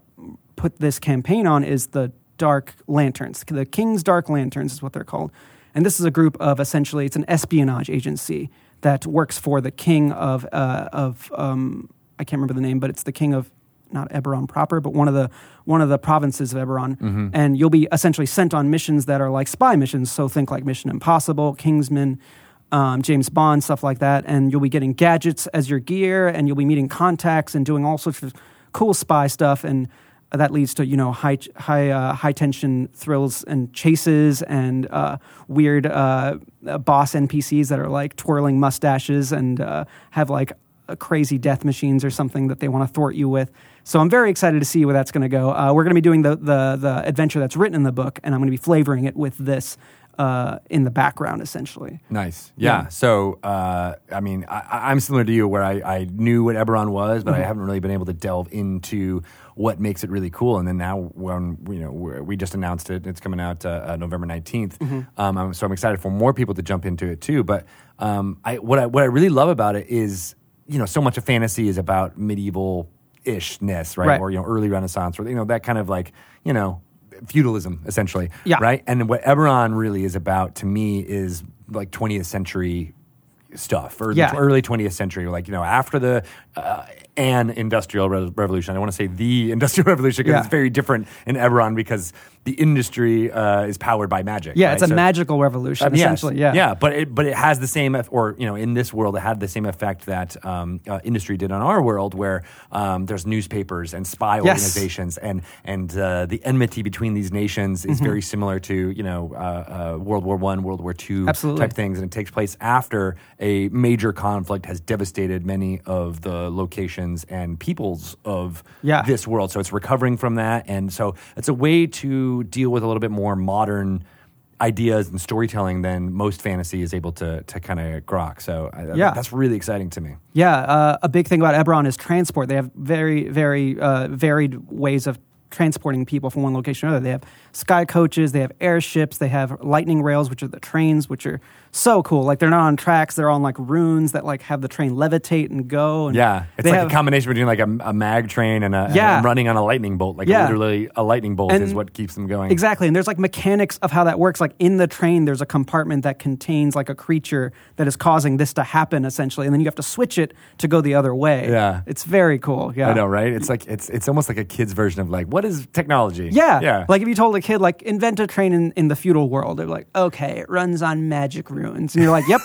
put this campaign on is the Dark Lanterns. The King's Dark Lanterns is what they're called. And this is a group of essentially, it's an espionage agency that works for the king of, uh, of um, I can't remember the name, but it's the king of not Eberron proper, but one of the one of the provinces of Eberron, and you'll be essentially sent on missions that are like spy missions. So think like Mission Impossible, Kingsman, um, James Bond, stuff like that. And you'll be getting gadgets as your gear, and you'll be meeting contacts and doing all sorts of cool spy stuff. And that leads to you know high high uh, high tension thrills and chases and uh, weird uh, uh, boss NPCs that are like twirling mustaches and uh, have like uh, crazy death machines or something that they want to thwart you with. So I'm very excited to see where that's going to go. Uh, we're going to be doing the, the the adventure that's written in the book, and I'm going to be flavoring it with this uh, in the background, essentially. Nice. Yeah. Yeah. So, uh, I mean, I, I'm similar to you where I, I knew what Eberron was, but Mm-hmm. I haven't really been able to delve into what makes it really cool. And then now, when you know, we're, we just announced it, it's coming out uh, uh, November 19th. Mm-hmm. Um, I'm, so I'm excited for more people to jump into it too. But um, I, what I what I really love about it is, you know, so much of fantasy is about medieval ishness, right? Right. Or you know, early Renaissance, or you know, that kind of like, you know. Feudalism, essentially, Yeah. right? And what Eberron really is about to me is like 20th century stuff or Yeah. the early 20th century, like, you know, after the uh, an industrial re- revolution. I don't want to say the industrial [LAUGHS] revolution because Yeah. it's very different in Eberron because the industry uh, is powered by magic. Yeah, right? it's a So- magical revolution, um, yes. essentially. Yeah, yeah, but it, but it has the same, or you know, in this world, it had the same effect that um, uh, industry did on our world, where um, there's newspapers and spy Yes. organizations, and and uh, the enmity between these nations Mm-hmm. is very similar to you know uh, uh, World War One, World War Two type things, and it takes place after a major conflict has devastated many of the locations and peoples of Yeah. this world. So it's recovering from that, and so it's a way to deal with a little bit more modern ideas and storytelling than most fantasy is able to to kind of grok. So I, Yeah. that's really exciting to me. Yeah, uh, a big thing about Eberron is transport. They have very, very uh, varied ways of transporting people from one location to another. They have sky coaches, they have airships, they have lightning rails, which are the trains, which are so cool. Like they're not on tracks; they're on like runes that like have the train levitate and go. And Yeah, it's like have- a combination between like a, a mag train and, a, Yeah. and running on a lightning bolt. Like Yeah. literally, a lightning bolt is what keeps them going. Exactly. And there's like mechanics of how that works. Like in the train, there's a compartment that contains like a creature that is causing this to happen essentially. And then you have to switch it to go the other way. Yeah. It's very cool. Yeah. I know, right? It's like it's it's almost like a kid's version of like what is technology? Yeah. yeah. Like if you told a kid, like, invent a train in, in the feudal world, they're like, okay, it runs on magic runes. And you're like, yep,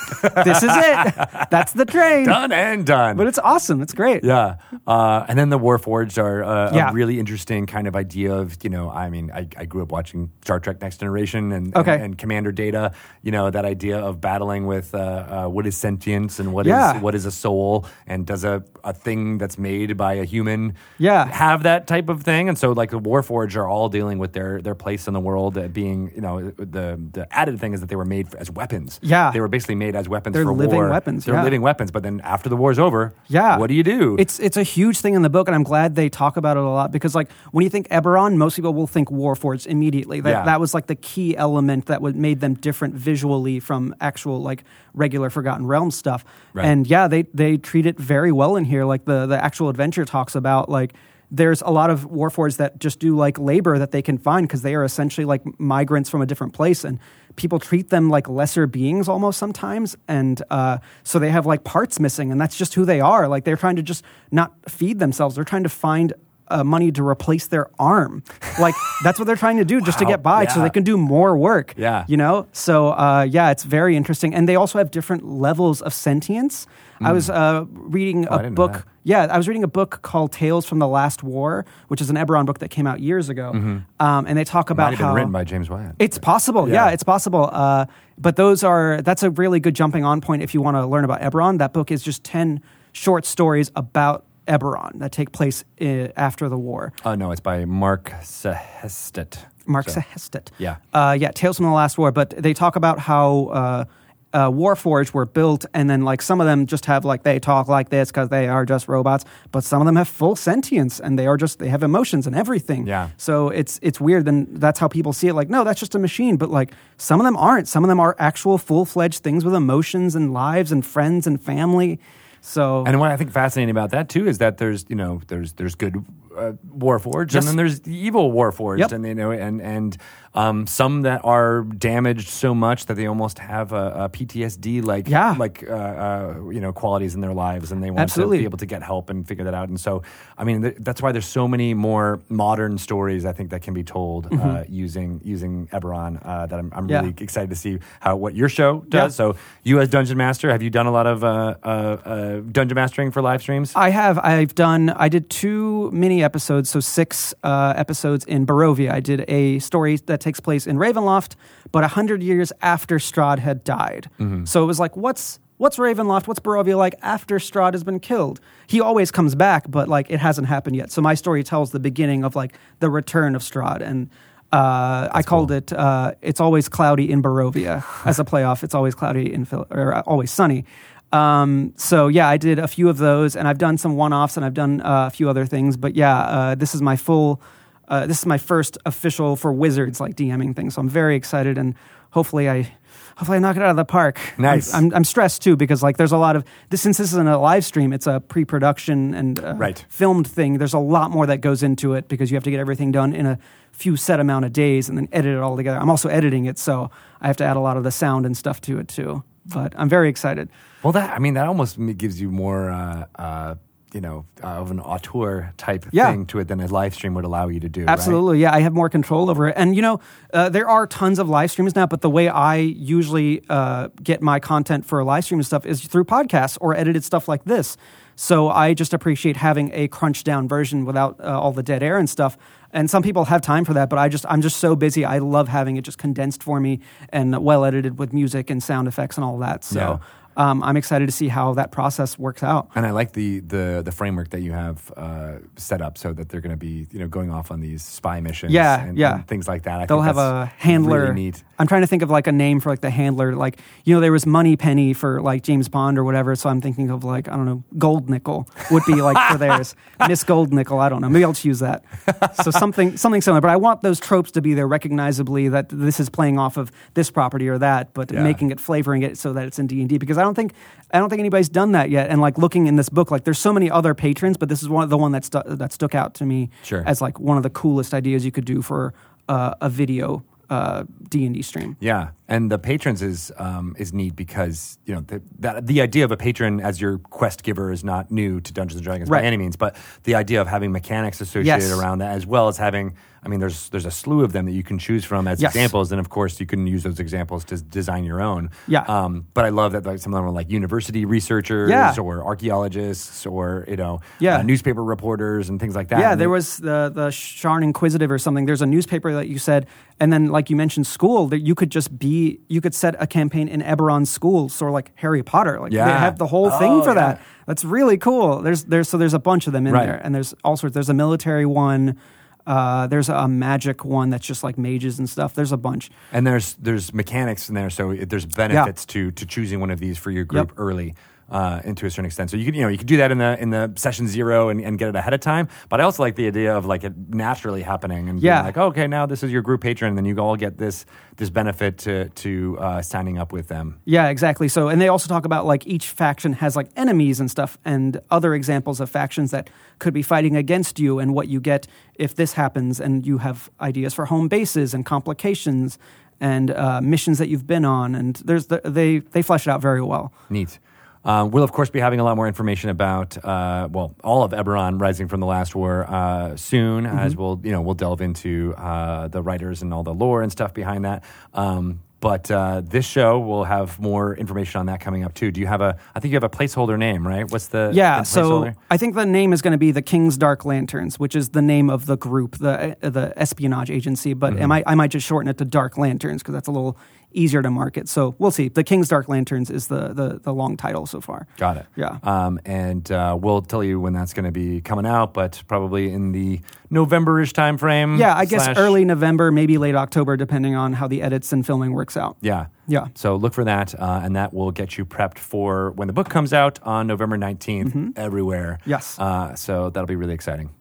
this is it. [LAUGHS] That's the train. done and done. But it's awesome. It's great. Yeah, uh, and then the Warforged are uh, Yeah. a really interesting kind of idea of you know I mean I, I grew up watching Star Trek Next Generation and, Okay. and and Commander Data you know that idea of battling with uh, uh, what is sentience and what is Yeah. what is a soul and does a, a thing that's made by a human Yeah. have that type of thing and so like the Warforged are all dealing with their their place in the world uh, being you know the the added thing is that they were made as weapons Yeah. they were basically made as weapons They're for living war weapons, they're yeah. living weapons but then after the war's over Yeah. what do you do It's it's a huge thing in the book, and I'm glad they talk about it a lot because like when you think Eberron, most people will think Warforged immediately. That Yeah. that was like the key element that would made them different visually from actual like regular Forgotten Realms stuff. Right. And yeah, they they treat it very well in here. Like the the actual adventure talks about like. There's a lot of warforged that just do like labor that they can find because they are essentially like migrants from a different place, and people treat them like lesser beings almost sometimes, and uh, so they have like parts missing, and that's just who they are. Like they're trying to just not feed themselves; they're trying to find uh, money to replace their arm. Like [LAUGHS] that's what they're trying to do just to get by, so they can do more work. Yeah. you know. So uh, yeah, it's very interesting, and they also have different levels of sentience. I was uh, reading Oh, a book. Yeah, I was reading a book called Tales from the Last War, which is an Eberron book that came out years ago, um, and they talk about Mm-hmm. might have been how written by James Wyatt it's possible. Yeah. Yeah, it's possible. Uh, but those are that's a really good jumping on point if you want to learn about Eberron. That book is just ten short stories about Eberron that take place uh, after the war. Oh no, it's by Mark Sehestet. Mark So- Sehestet. Yeah. Uh, yeah, Tales from the Last War. But they talk about how uh, Warforged were built, and then like some of them just have like they talk like this because they are just robots, but some of them have full sentience and they are just they have emotions and everything. Yeah. So it's it's weird. Then that's how people see it. Like, no, that's just a machine. But like some of them aren't. Some of them are actual full fledged things with emotions and lives and friends and family. So And what I think fascinating about that too is that there's you know there's there's good uh, Warforged Yes. and then there's the evil Warforged Yep. and you know and and um, some that are damaged so much that they almost have a, a PTSD like Yeah. like uh, uh, you know qualities in their lives and they want Absolutely. to be able to get help and figure that out and so I mean th- that's why there's so many more modern stories I think that can be told uh, using using Eberron uh, that I'm, I'm Mm-hmm. Yeah. really excited to see how what your show does. Yeah. So you as dungeon master, have you done a lot of uh, uh, uh, dungeon mastering for live streams? I have. I've done. I did two mini episodes, so six uh, episodes in Barovia. I did a story that takes place in Ravenloft, but a hundred years after Strahd had died. So it was like, what's what's Ravenloft? What's Barovia like after Strahd has been killed? He always comes back, but like it hasn't happened yet. So my story tells the beginning of like the return of Strahd and. Uh, I called it uh, "It's Always Cloudy in Barovia" as a playoff. It's always cloudy in Phil- or uh, always sunny. Um, so yeah, I did a few of those, and I've done some one-offs, and I've done uh, a few other things. But yeah, uh, this is my full. Uh, this is my first official for Wizards like DMing thing, so I'm very excited, and hopefully I, hopefully I knock it out of the park. I'm- Nice. I'm, I'm, stressed too because like there's a lot of this since this isn't a live stream, it's a pre-production and uh, Right. filmed thing. There's a lot more that goes into it because you have to get everything done in a few set amount of days and then edit it all together. I'm also editing it, so I have to add a lot of the sound and stuff to it too. But I'm very excited. Well, that I mean, that almost gives you more, uh, uh, you know, uh, of an auteur type Yeah. thing to it than a live stream would allow you to do. right? Absolutely, yeah. I have more control over it, and you know, uh, there are tons of live streams now. But the way I usually uh, get my content for live stream and stuff is through podcasts or edited stuff like this. So I just appreciate having a crunched down version without uh, all the dead air and stuff. And some people have time for that, but I just I'm just so busy. I love having it just condensed for me and well edited with music and sound effects and all that. So. Yeah. Um, I'm excited to see how that process works out. And I like the the the framework that you have uh, set up so that they're going to be you know going off on these spy missions, Yeah, and, yeah. and things like that. I They'll think have a handler. Really. I'm trying to think of like a name for like the handler. Like you know, there was Moneypenny for like James Bond or whatever. So I'm thinking of like I don't know, Gold Nickel would be like for theirs. [LAUGHS] Miss Gold Nickel. I don't know. Maybe I'll use that. So something something similar. But I want those tropes to be there recognizably that this is playing off of this property or that, but Yeah. making it flavoring it so that it's in D and D because I don't think I don't think anybody's done that yet. And like looking in this book, like there's so many other patrons, but this is one of the one that stu- that stuck out to me Sure. as like one of the coolest ideas you could do for uh, a video uh, D and D stream. Yeah, and the patrons is um, is neat because you know the, that the idea of a patron as your quest giver is not new to Dungeons and Dragons Right. by any means, but the idea of having mechanics associated Yes. around that, as well as having, I mean, there's there's a slew of them that you can choose from as Yes. examples, and of course you can use those examples to design your own. Yeah. Um, but I love that like some of them are like university researchers Yeah. or archaeologists or you know Yeah. uh, newspaper reporters and things like that. Yeah, And there they- was the the Sharn Inquisitive or something. There's a newspaper that you said, and then like you mentioned, school that you could just be. You could set a campaign in Eberron's schools or like Harry Potter. Like they have the whole Oh, thing for yeah. that. That's really cool. There's there's so there's a bunch of them in Right. there, and there's all sorts. There's a military one. Uh, there's a magic one that's just like mages and stuff. There's a bunch. And there's there's mechanics in there, so there's benefits to to choosing one of these for your group Yep. early. Uh, into a certain extent, so you could you know you could do that in the in the session zero and, and get it ahead of time. But I also like the idea of like it naturally happening and being Yeah. like oh, okay now this is your group patron, and then you all get this this benefit to to uh, signing up with them. Yeah, exactly. So, and they also talk about like each faction has like enemies and stuff, and other examples of factions that could be fighting against you, and what you get if this happens, and you have ideas for home bases and complications and uh, missions that you've been on, and there's the, they they flesh it out very well. Neat. Um, we'll of course be having a lot more information about uh, well all of Eberron Rising from the Last War uh, soon as we'll you know we'll delve into uh, the writers and all the lore and stuff behind that. Um, but uh, this show will have more information on that coming up too. Do you have a? I think you have a placeholder name, right? What's the Yeah, so? I think the name is going to be the King's Dark Lanterns, which is the name of the group, the uh, the espionage agency. But Mm-hmm. I I might just shorten it to Dark Lanterns because that's a little easier to market. So we'll see. The King's Dark Lanterns is the the, the long title so far. Got it. Yeah. Um, and uh, we'll tell you when that's going to be coming out, but probably in the November-ish time frame. Yeah, I guess slash- early November, maybe late October, depending on how the edits and filming works out. Yeah. Yeah. So look for that, uh, and that will get you prepped for when the book comes out on November 19th everywhere. Mm-hmm. Yes. Uh, so that'll be really exciting.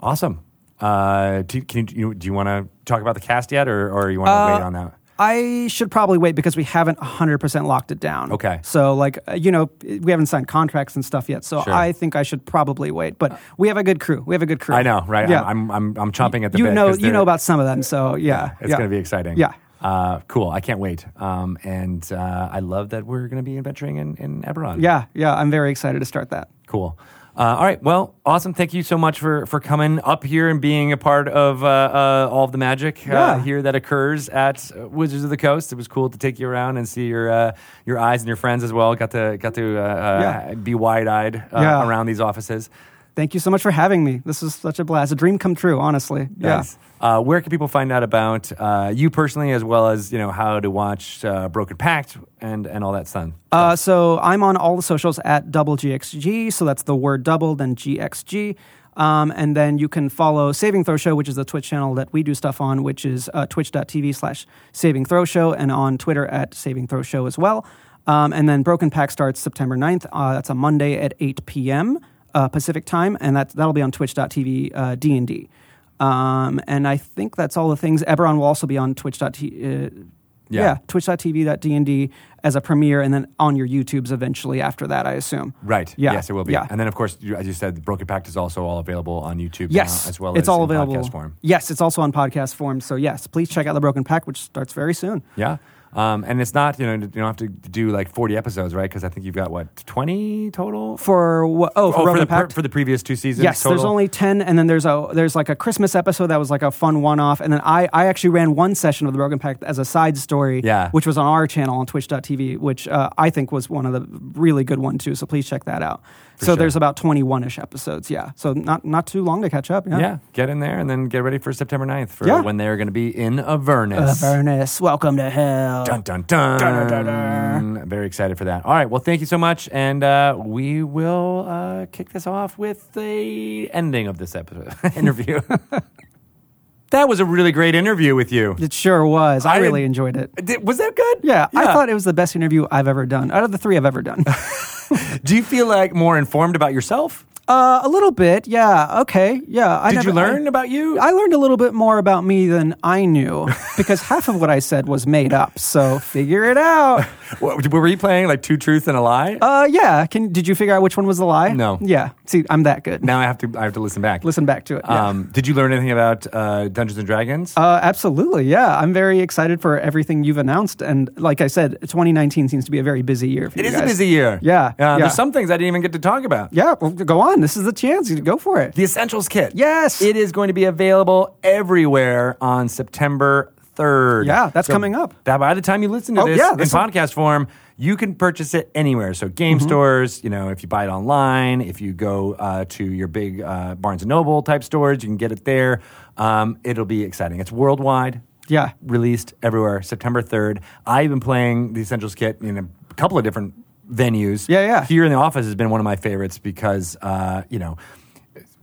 Awesome. Uh, do, can you, you, do you want to talk about the cast yet, or, or you want to Uh, wait on that? I should probably wait because we haven't 100% locked it down. Okay. So, like, uh, you know, we haven't signed contracts and stuff yet. So Sure. I think I should probably wait. But we have a good crew. We have a good crew. I know, right? Yeah. I'm, I'm, I'm chomping at the you bit. know, you know about some of them. So, yeah. It's yeah. going to be exciting. Yeah. Uh, cool. I can't wait. Um, and uh, I love that we're going to be adventuring in, in Eberron. Yeah. Yeah. I'm very excited to start that. Cool. Uh, all right. Well, awesome. Thank you so much for, for coming up here and being a part of uh, uh, all of the magic uh, Yeah. here that occurs at Wizards of the Coast. It was cool to take you around and see your uh, your eyes and your friends as well. Got to got to uh, Yeah. be wide eyed uh, Yeah. around these offices. Thank you so much for having me. This is such a blast. A dream come true, honestly. Nice. Uh, where can people find out about uh, you personally, as well as you know how to watch uh, Broken Pact and and all that stuff? Uh, so I'm on all the socials at double GXG. So that's the word double, then GXG. Um, and then you can follow Saving Throw Show, which is the Twitch channel that we do stuff on, which is uh, twitch.tv slash Saving Throw Show, and on Twitter at Saving Throw Show as well. Um, and then Broken Pact starts September 9th. Uh, that's a Monday at 8 p.m. Pacific time, and that, that'll be on twitch.tv D&D. Um, and I think that's all the things. Eberron will also be on twitch.tv. Uh, Yeah. yeah, twitch.tv.dnd as a premiere, and then on your YouTubes eventually after that, I assume. Right. Yeah. Yes, it will be. Yeah. And then, of course, you, as you said, Broken Pact is also all available on YouTube Yes, now, as well it's as all available. podcast form. Yes, it's also on podcast form. So yes, please check out the Broken Pact, which starts very soon. Yeah. Um, and it's not, you know, you don't have to do like 40 episodes, right? Because I think you've got, what, 20 total? For what? Oh, for oh, for the, per- for the previous two seasons? Yes, there's only ten, and then there's a there's like a Christmas episode that was like a fun one-off, and then I I actually ran one session of the Broken Pact as a side story, Yeah. which was on our channel on Twitch.tv, which uh, I think was one of the really good one too. So please check that out. So sure. there's about 21ish episodes. Yeah. So not not too long to catch up. Yeah. yeah, get in there and then get ready for September 9th for Yeah. when they're going to be in Avernus. Avernus, welcome to hell. Dun dun dun. Dun, dun, dun, Very excited for that. All right. Well, thank you so much, and uh, we will uh, kick this off with the ending of this episode [LAUGHS] interview. [LAUGHS] that was a really great interview with you. It sure was. I, I really enjoyed it. Did- was that good? Yeah, I thought it was the best interview I've ever done out of the three I've ever done. [LAUGHS] [LAUGHS] Do you feel like more informed about yourself? Uh, a little bit, yeah. Okay, yeah. I Did you learn I, about you? I learned a little bit more about me than I knew [LAUGHS] because half of what I said was made up. So figure it out. [LAUGHS] What, were you playing like two truths and a lie? Uh, yeah. Can did you figure out which one was the lie? No. Yeah. See, I'm that good. now I have to. I have to listen back. Listen back to it. yeah. Um, did you learn anything about uh, Dungeons and Dragons? Uh, absolutely, yeah. I'm very excited for everything you've announced, and like I said, 2019 seems to be a very busy year for it is a busy year. Yeah, Uh, yeah. There's some things I didn't even get to talk about. Yeah, well, go on. This is the chance. Go for it. The Essentials Kit. Yes. It is going to be available everywhere on September 3rd. Yeah, that's coming up. That by the time you listen to Oh, this yeah, in podcast form, you can purchase it anywhere. So game Mm-hmm. stores, you know, if you buy it online, if you go uh, to your big uh, Barnes and Noble type stores, you can get it there. Um, it'll be exciting. It's worldwide. Yeah. Released everywhere, September 3rd. I've been playing the Essentials Kit in a couple of different venues. Yeah, yeah. Here in the office has been one of my favorites because, uh, you know,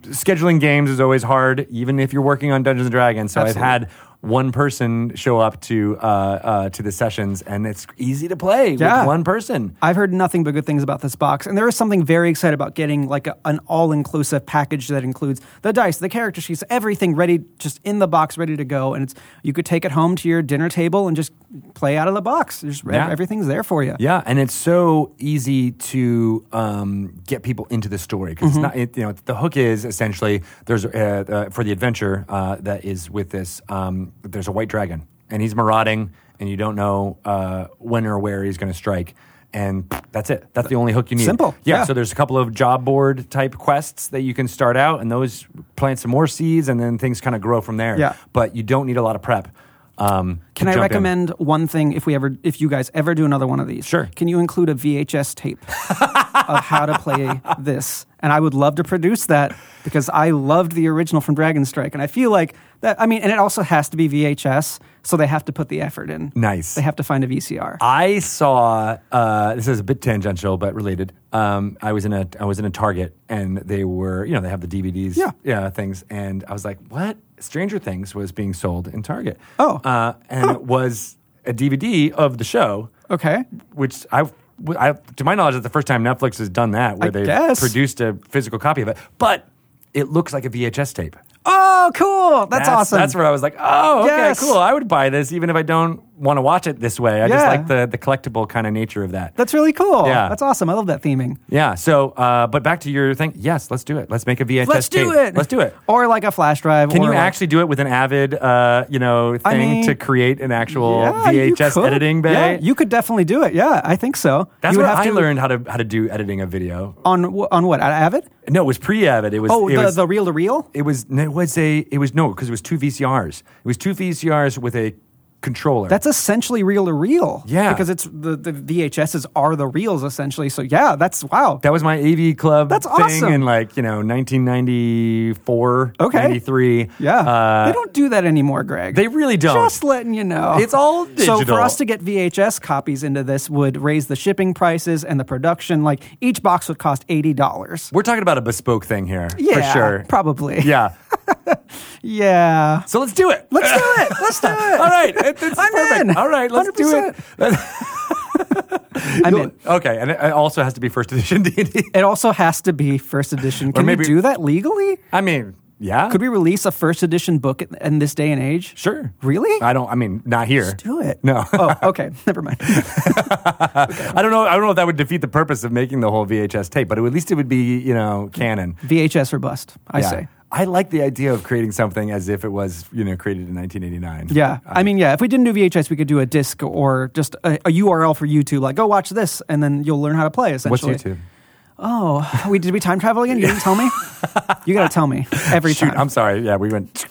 scheduling games is always hard, even if you're working on Dungeons and Dragons. So Absolutely. I've had one person show up to uh, uh, to the sessions, and it's easy to play Yeah. with one person. I've heard nothing but good things about this box, and there is something very excited about getting like a, an all-inclusive package that includes the dice, the character sheets, everything ready, just in the box, ready to go. And it's you could take it home to your dinner table and just play out of the box. Just Yeah. everything's there for you. Yeah, and it's so easy to um, get people into the story because Mm-hmm. it's not. It, you know, the hook is essentially there's uh, uh, for the adventure uh, that is with this. Um, there's a white dragon, and he's marauding, and you don't know uh, when or where he's going to strike. And that's it. That's the only hook you need. Simple. Yeah, Yeah. So there's a couple of job board type quests that you can start out, and those plant some more seeds, and then things kind of grow from there. Yeah. But you don't need a lot of prep. Um, Can I jump in. recommend one thing if we ever, if you guys ever do another one of these? Sure. Can you include a VHS tape of how to play [LAUGHS] this? And I would love to produce that because I loved the original from Dragon Strike, and I feel like that. I mean, and it also has to be VHS, so they have to put the effort in. Nice. They have to find a VCR. I saw uh, this is a bit tangential but related. Um, I was in a I was in a Target and they were you know they have the DVDs Yeah. yeah things and I was like what Stranger Things was being sold in Target Oh. uh, and it was a DVD of the show Okay. which I. I, to my knowledge, it's the first time Netflix has done that, where they've produced a physical copy of it. But it looks like a VHS tape. Oh, cool! That's, awesome. That's where I was like, oh, okay, Yes. cool. I would buy this even if I don't want to watch it this way. I just like the the collectible kind of nature of that. That's really cool. Yeah. That's awesome. I love that theming. Yeah. So, uh, but back to your thing. Yes, let's do it. Let's make a VHS. Let's do tape. it. Let's do it. Or like a flash drive. Can you like- actually do it with an Avid, uh, you know, thing I mean- to create an actual Yeah, VHS editing bay? Yeah, you could definitely do it. Yeah, I think so. That's you have I to- learned how to how to do editing a video. on on what? At Avid? No, it was pre-Avid. It was. Oh, it the was, the reel to reel. It was. It was a. It was no, because it was two VCRs. It was two VCRs with a controller. That's essentially reel to reel. Yeah. because it's the the VHSs are the reels essentially. So yeah, that's wow. That was my AV club That's thing awesome. in like, you know, 1994, Okay. 93. Yeah, Uh, they don't do that anymore, Greg. They really don't. Just letting you know. It's all digital. So for us to get VHS copies into this would raise the shipping prices and the production. Like each box would cost eighty dollars. We're talking about a bespoke thing here. Yeah, For sure. probably. Yeah. [LAUGHS] [LAUGHS] yeah. So let's do it. Let's do it. Let's do [LAUGHS] it. All right. It- it's I'm perfect. in. All right. Let's do it. [LAUGHS] I'm in. Okay. And it it also has to be first edition D&D. It also has to be first edition. Can maybe- we do that legally? I mean, yeah. Could we release a first edition book in- in this day and age? Sure. Really? I don't, I mean, not here. do it. No. oh, okay. Never mind. I don't know. I don't know if that would defeat the purpose of making the whole VHS tape, but at least it would be, you know, canon. VHS or bust, I Yeah. say. I like the idea of creating something as if it was, you know, created in 1989. Yeah. I mean, yeah, if we didn't do VHS, we could do a disc or just a, a URL for YouTube, like, go watch this, and then you'll learn how to play, What's essentially. YouTube? Oh, we did we time travel again? You didn't tell me? You got to tell me [LAUGHS] every Shoot, time. I'm sorry. Yeah, we went.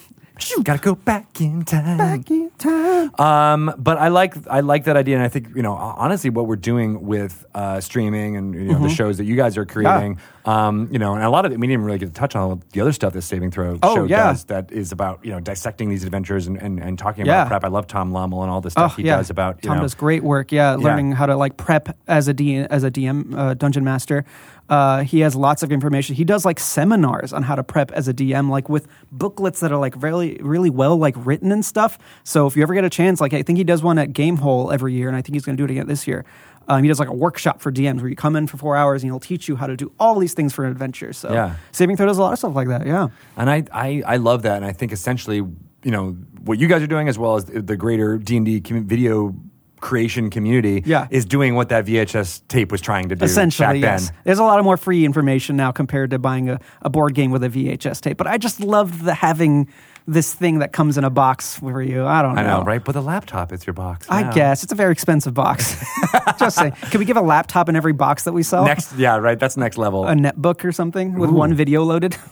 Gotta go back in time. Back in time. Um, but I like I like that idea, and I think you know honestly what we're doing with uh, streaming and you know the shows that you guys are creating. Um, you know, and a lot of it we didn't really get to touch on the other stuff that Saving Throw Oh, show yeah. does that is about you know dissecting these adventures and, and, and talking Yeah. about prep. I love Tom Lommel and all the stuff Oh, he yeah. does about you Tom know does great work. Yeah, learning how to like prep as a D, as a DM uh, dungeon master. Uh, he has lots of information. He does like seminars on how to prep as a DM, like with booklets that are like really, really well like written and stuff. So if you ever get a chance, like I think he does one at Gamehole every year, and I think he's going to do it again this year. Um, he does like a workshop for DMs where you come in for four hours and he'll teach you how to do all these things for an adventure. So Yeah. Saving Throw does a lot of stuff like that. Yeah. And I, I, I love that, and I think essentially, you know, what you guys are doing, as well as the greater D and D video creation community, Yeah. is doing what that VHS tape was trying to do. Essentially, back yes. There's a lot of more free information now compared to buying a, a board game with a VHS tape. But I just love the having this thing that comes in a box for you. I don't know. I know, right? But the laptop is your box. I now. guess it's a very expensive box. [LAUGHS] just saying. Can we give a laptop in every box that we sell? Next, yeah, right. That's next level. a netbook or something with one video loaded. [LAUGHS]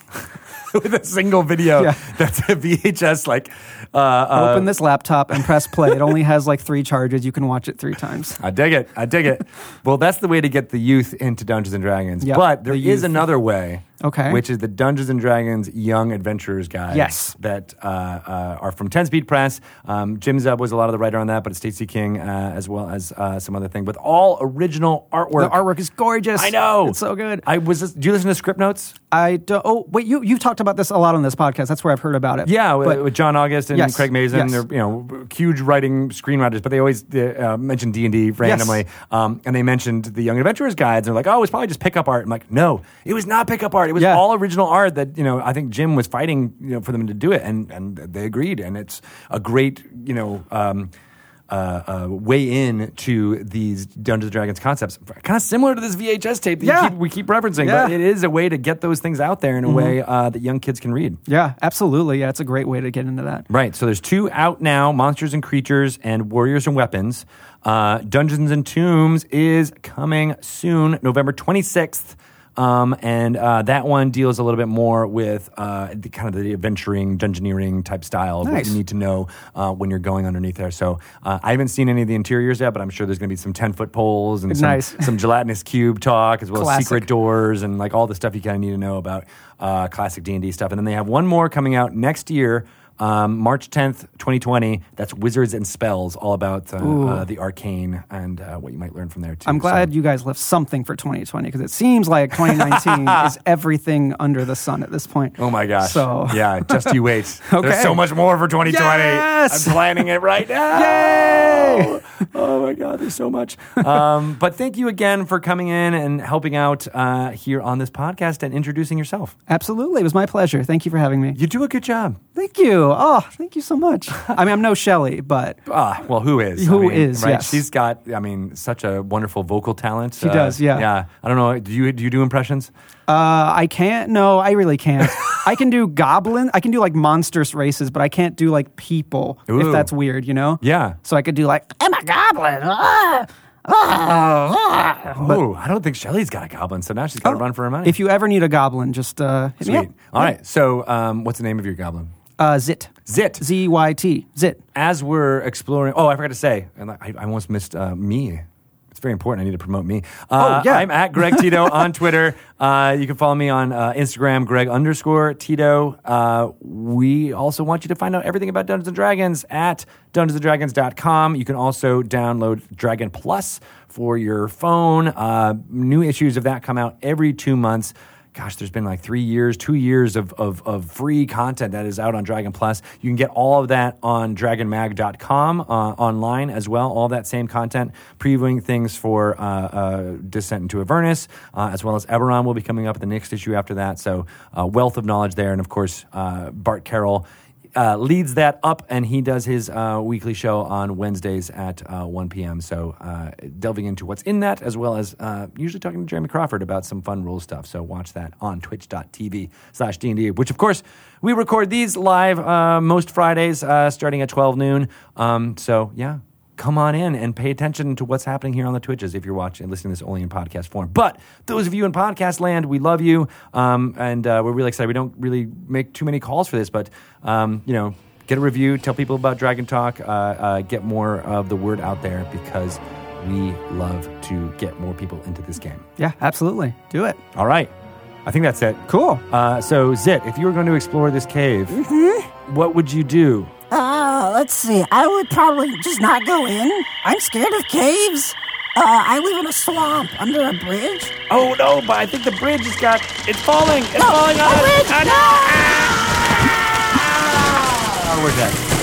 With a single video, Yeah. that's a VHS. Like, uh, uh, Open this laptop and press play. It only has like three charges. You can watch it three times. I dig it. I dig it. [LAUGHS] well, that's the way to get the youth into Dungeons and Dragons. Yeah, but there the is youth. another way. Okay. Which is the Dungeons and Dragons Young Adventurers Guide. Yes. That uh, uh, are from Ten Speed Press. Um, Jim Zub was a lot of the writer on that, but it's Stacy King uh, as well as uh, some other thing with all original artwork. The artwork is gorgeous. I know. It's so good. I was. Just, do you listen to Scriptnotes? I do, oh wait you you've talked about this a lot on this podcast. That's where I've heard about it. Yeah, with, But- with John August and Yes, Craig Mazin. yes. They're you know huge writing screenwriters, but they always uh, mention D and D randomly. Um, and they mentioned the Young Adventurers guides. They're like, oh, it's probably just pickup art. I'm like, no, it was not pickup art. It was Yeah. all original art that you know. I think Jim was fighting you know for them to do it, and and they agreed. And it's a great you know. Um, uh, uh, way in to these Dungeons and Dragons concepts, kind of similar to this VHS tape that you Yeah. keep, we keep referencing, Yeah. but it is a way to get those things out there in a way uh, that young kids can read. Yeah, absolutely. Yeah, it's a great way to get into that. Right. So there's two out now: Monsters and Creatures and Warriors and Weapons. Uh, Dungeons and Tombs is coming soon, November 26th. Um, and uh, that one deals a little bit more with uh, the kind of the adventuring, dungeoneering type style Nice. you need to know uh, when you're going underneath there. So uh, I haven't seen any of the interiors yet, but I'm sure there's going to be some 10 foot poles and some, Nice. some gelatinous cube talk, as well as secret doors and like all the stuff you kind of need to know about uh, classic D&D stuff. And then they have one more coming out next year. Um, March 10th, 2020. That's Wizards and Spells, all about uh, uh, the arcane and uh, what you might learn from there, too. I'm glad you guys left something for 2020 because it seems like 2019 [LAUGHS] is everything under the sun at this point. Oh my gosh. So yeah, just you wait. [LAUGHS] Okay. There's so much more for 2020. Yes! I'm planning it right now. [LAUGHS] Yay! Oh my God, there's so much. Um, but thank you again for coming in and helping out uh, here on this podcast and introducing yourself. Absolutely, it was my pleasure. Thank you for having me. You do a good job. Thank you. Oh, thank you so much. I mean, I'm no Shelly, but Ah, well, who is? Who Who is? is, Right? yes. She's got, I mean, such a wonderful vocal talent. She does, yeah. Yeah. I don't know. Do you do you do impressions? uh, I can't. No, I really can't. I can do goblin. I can do like monstrous races, but I can't do like people. Ooh. If that's weird, you know. Yeah. So I could do like I'm a goblin. Ah, ah, ah." Oh, I don't think Shelly's got a goblin, so now she's got to run for her money. If you ever need a goblin, just uh, hit me Sweet. up. All right. So, um, what's the name of your goblin? Uh, Zyt. Zyt. Z Y T. Zyt. As we're exploring, oh, I forgot to say, and I, I almost missed uh, me. It's very important. I need to promote me. Uh, Oh, yeah. I'm at Greg Tito [LAUGHS] on Twitter. Uh, you can follow me on uh, Instagram, Greg underscore Tito. Uh, we also want you to find out everything about Dungeons and Dragons at dungeonsanddragons.com. You can also download Dragon Plus for your phone. Uh, new issues of that come out every two months gosh, there's been like three years, two years of, of, of free content that is out on Dragon Plus. You can get all of that on dragonmag.com uh, online as well. All that same content, previewing things for uh, uh, Descent into Avernus, uh, as well as Eberron will be coming up at the next issue after that. So, wealth of knowledge there. And of course, Bart Carroll. Uh, leads that up, and he does his uh, weekly show on Wednesdays at uh, 1 p.m. So, uh, delving into what's in that, as well as uh, usually talking to Jeremy Crawford about some fun rule stuff. So, watch that on twitch.tv slash D&D, which, of course, we record these live most Fridays starting at 12 noon. Um, so, yeah, come on in and pay attention to what's happening here on the Twitches if you're watching and listening to this only in podcast form. But those of you in podcast land, we love you. Um, and uh, we're really excited. We don't really make too many calls for this, but, um, you know, get a review, tell people about Dragon Talk, uh, uh, get more of the word out there because we love to get more people into this game. Yeah, absolutely. Do it. All right. I think that's it. Cool. Uh, so, Zyt, if you were going to explore this cave, what would you do? Uh, let's see. I would probably just not go in. I'm scared of caves. Uh, I live in a swamp under a bridge. Oh no, but I think the bridge has got it's falling. It's No, falling on a us. bridge, no! Ah, [LAUGHS] we're dead.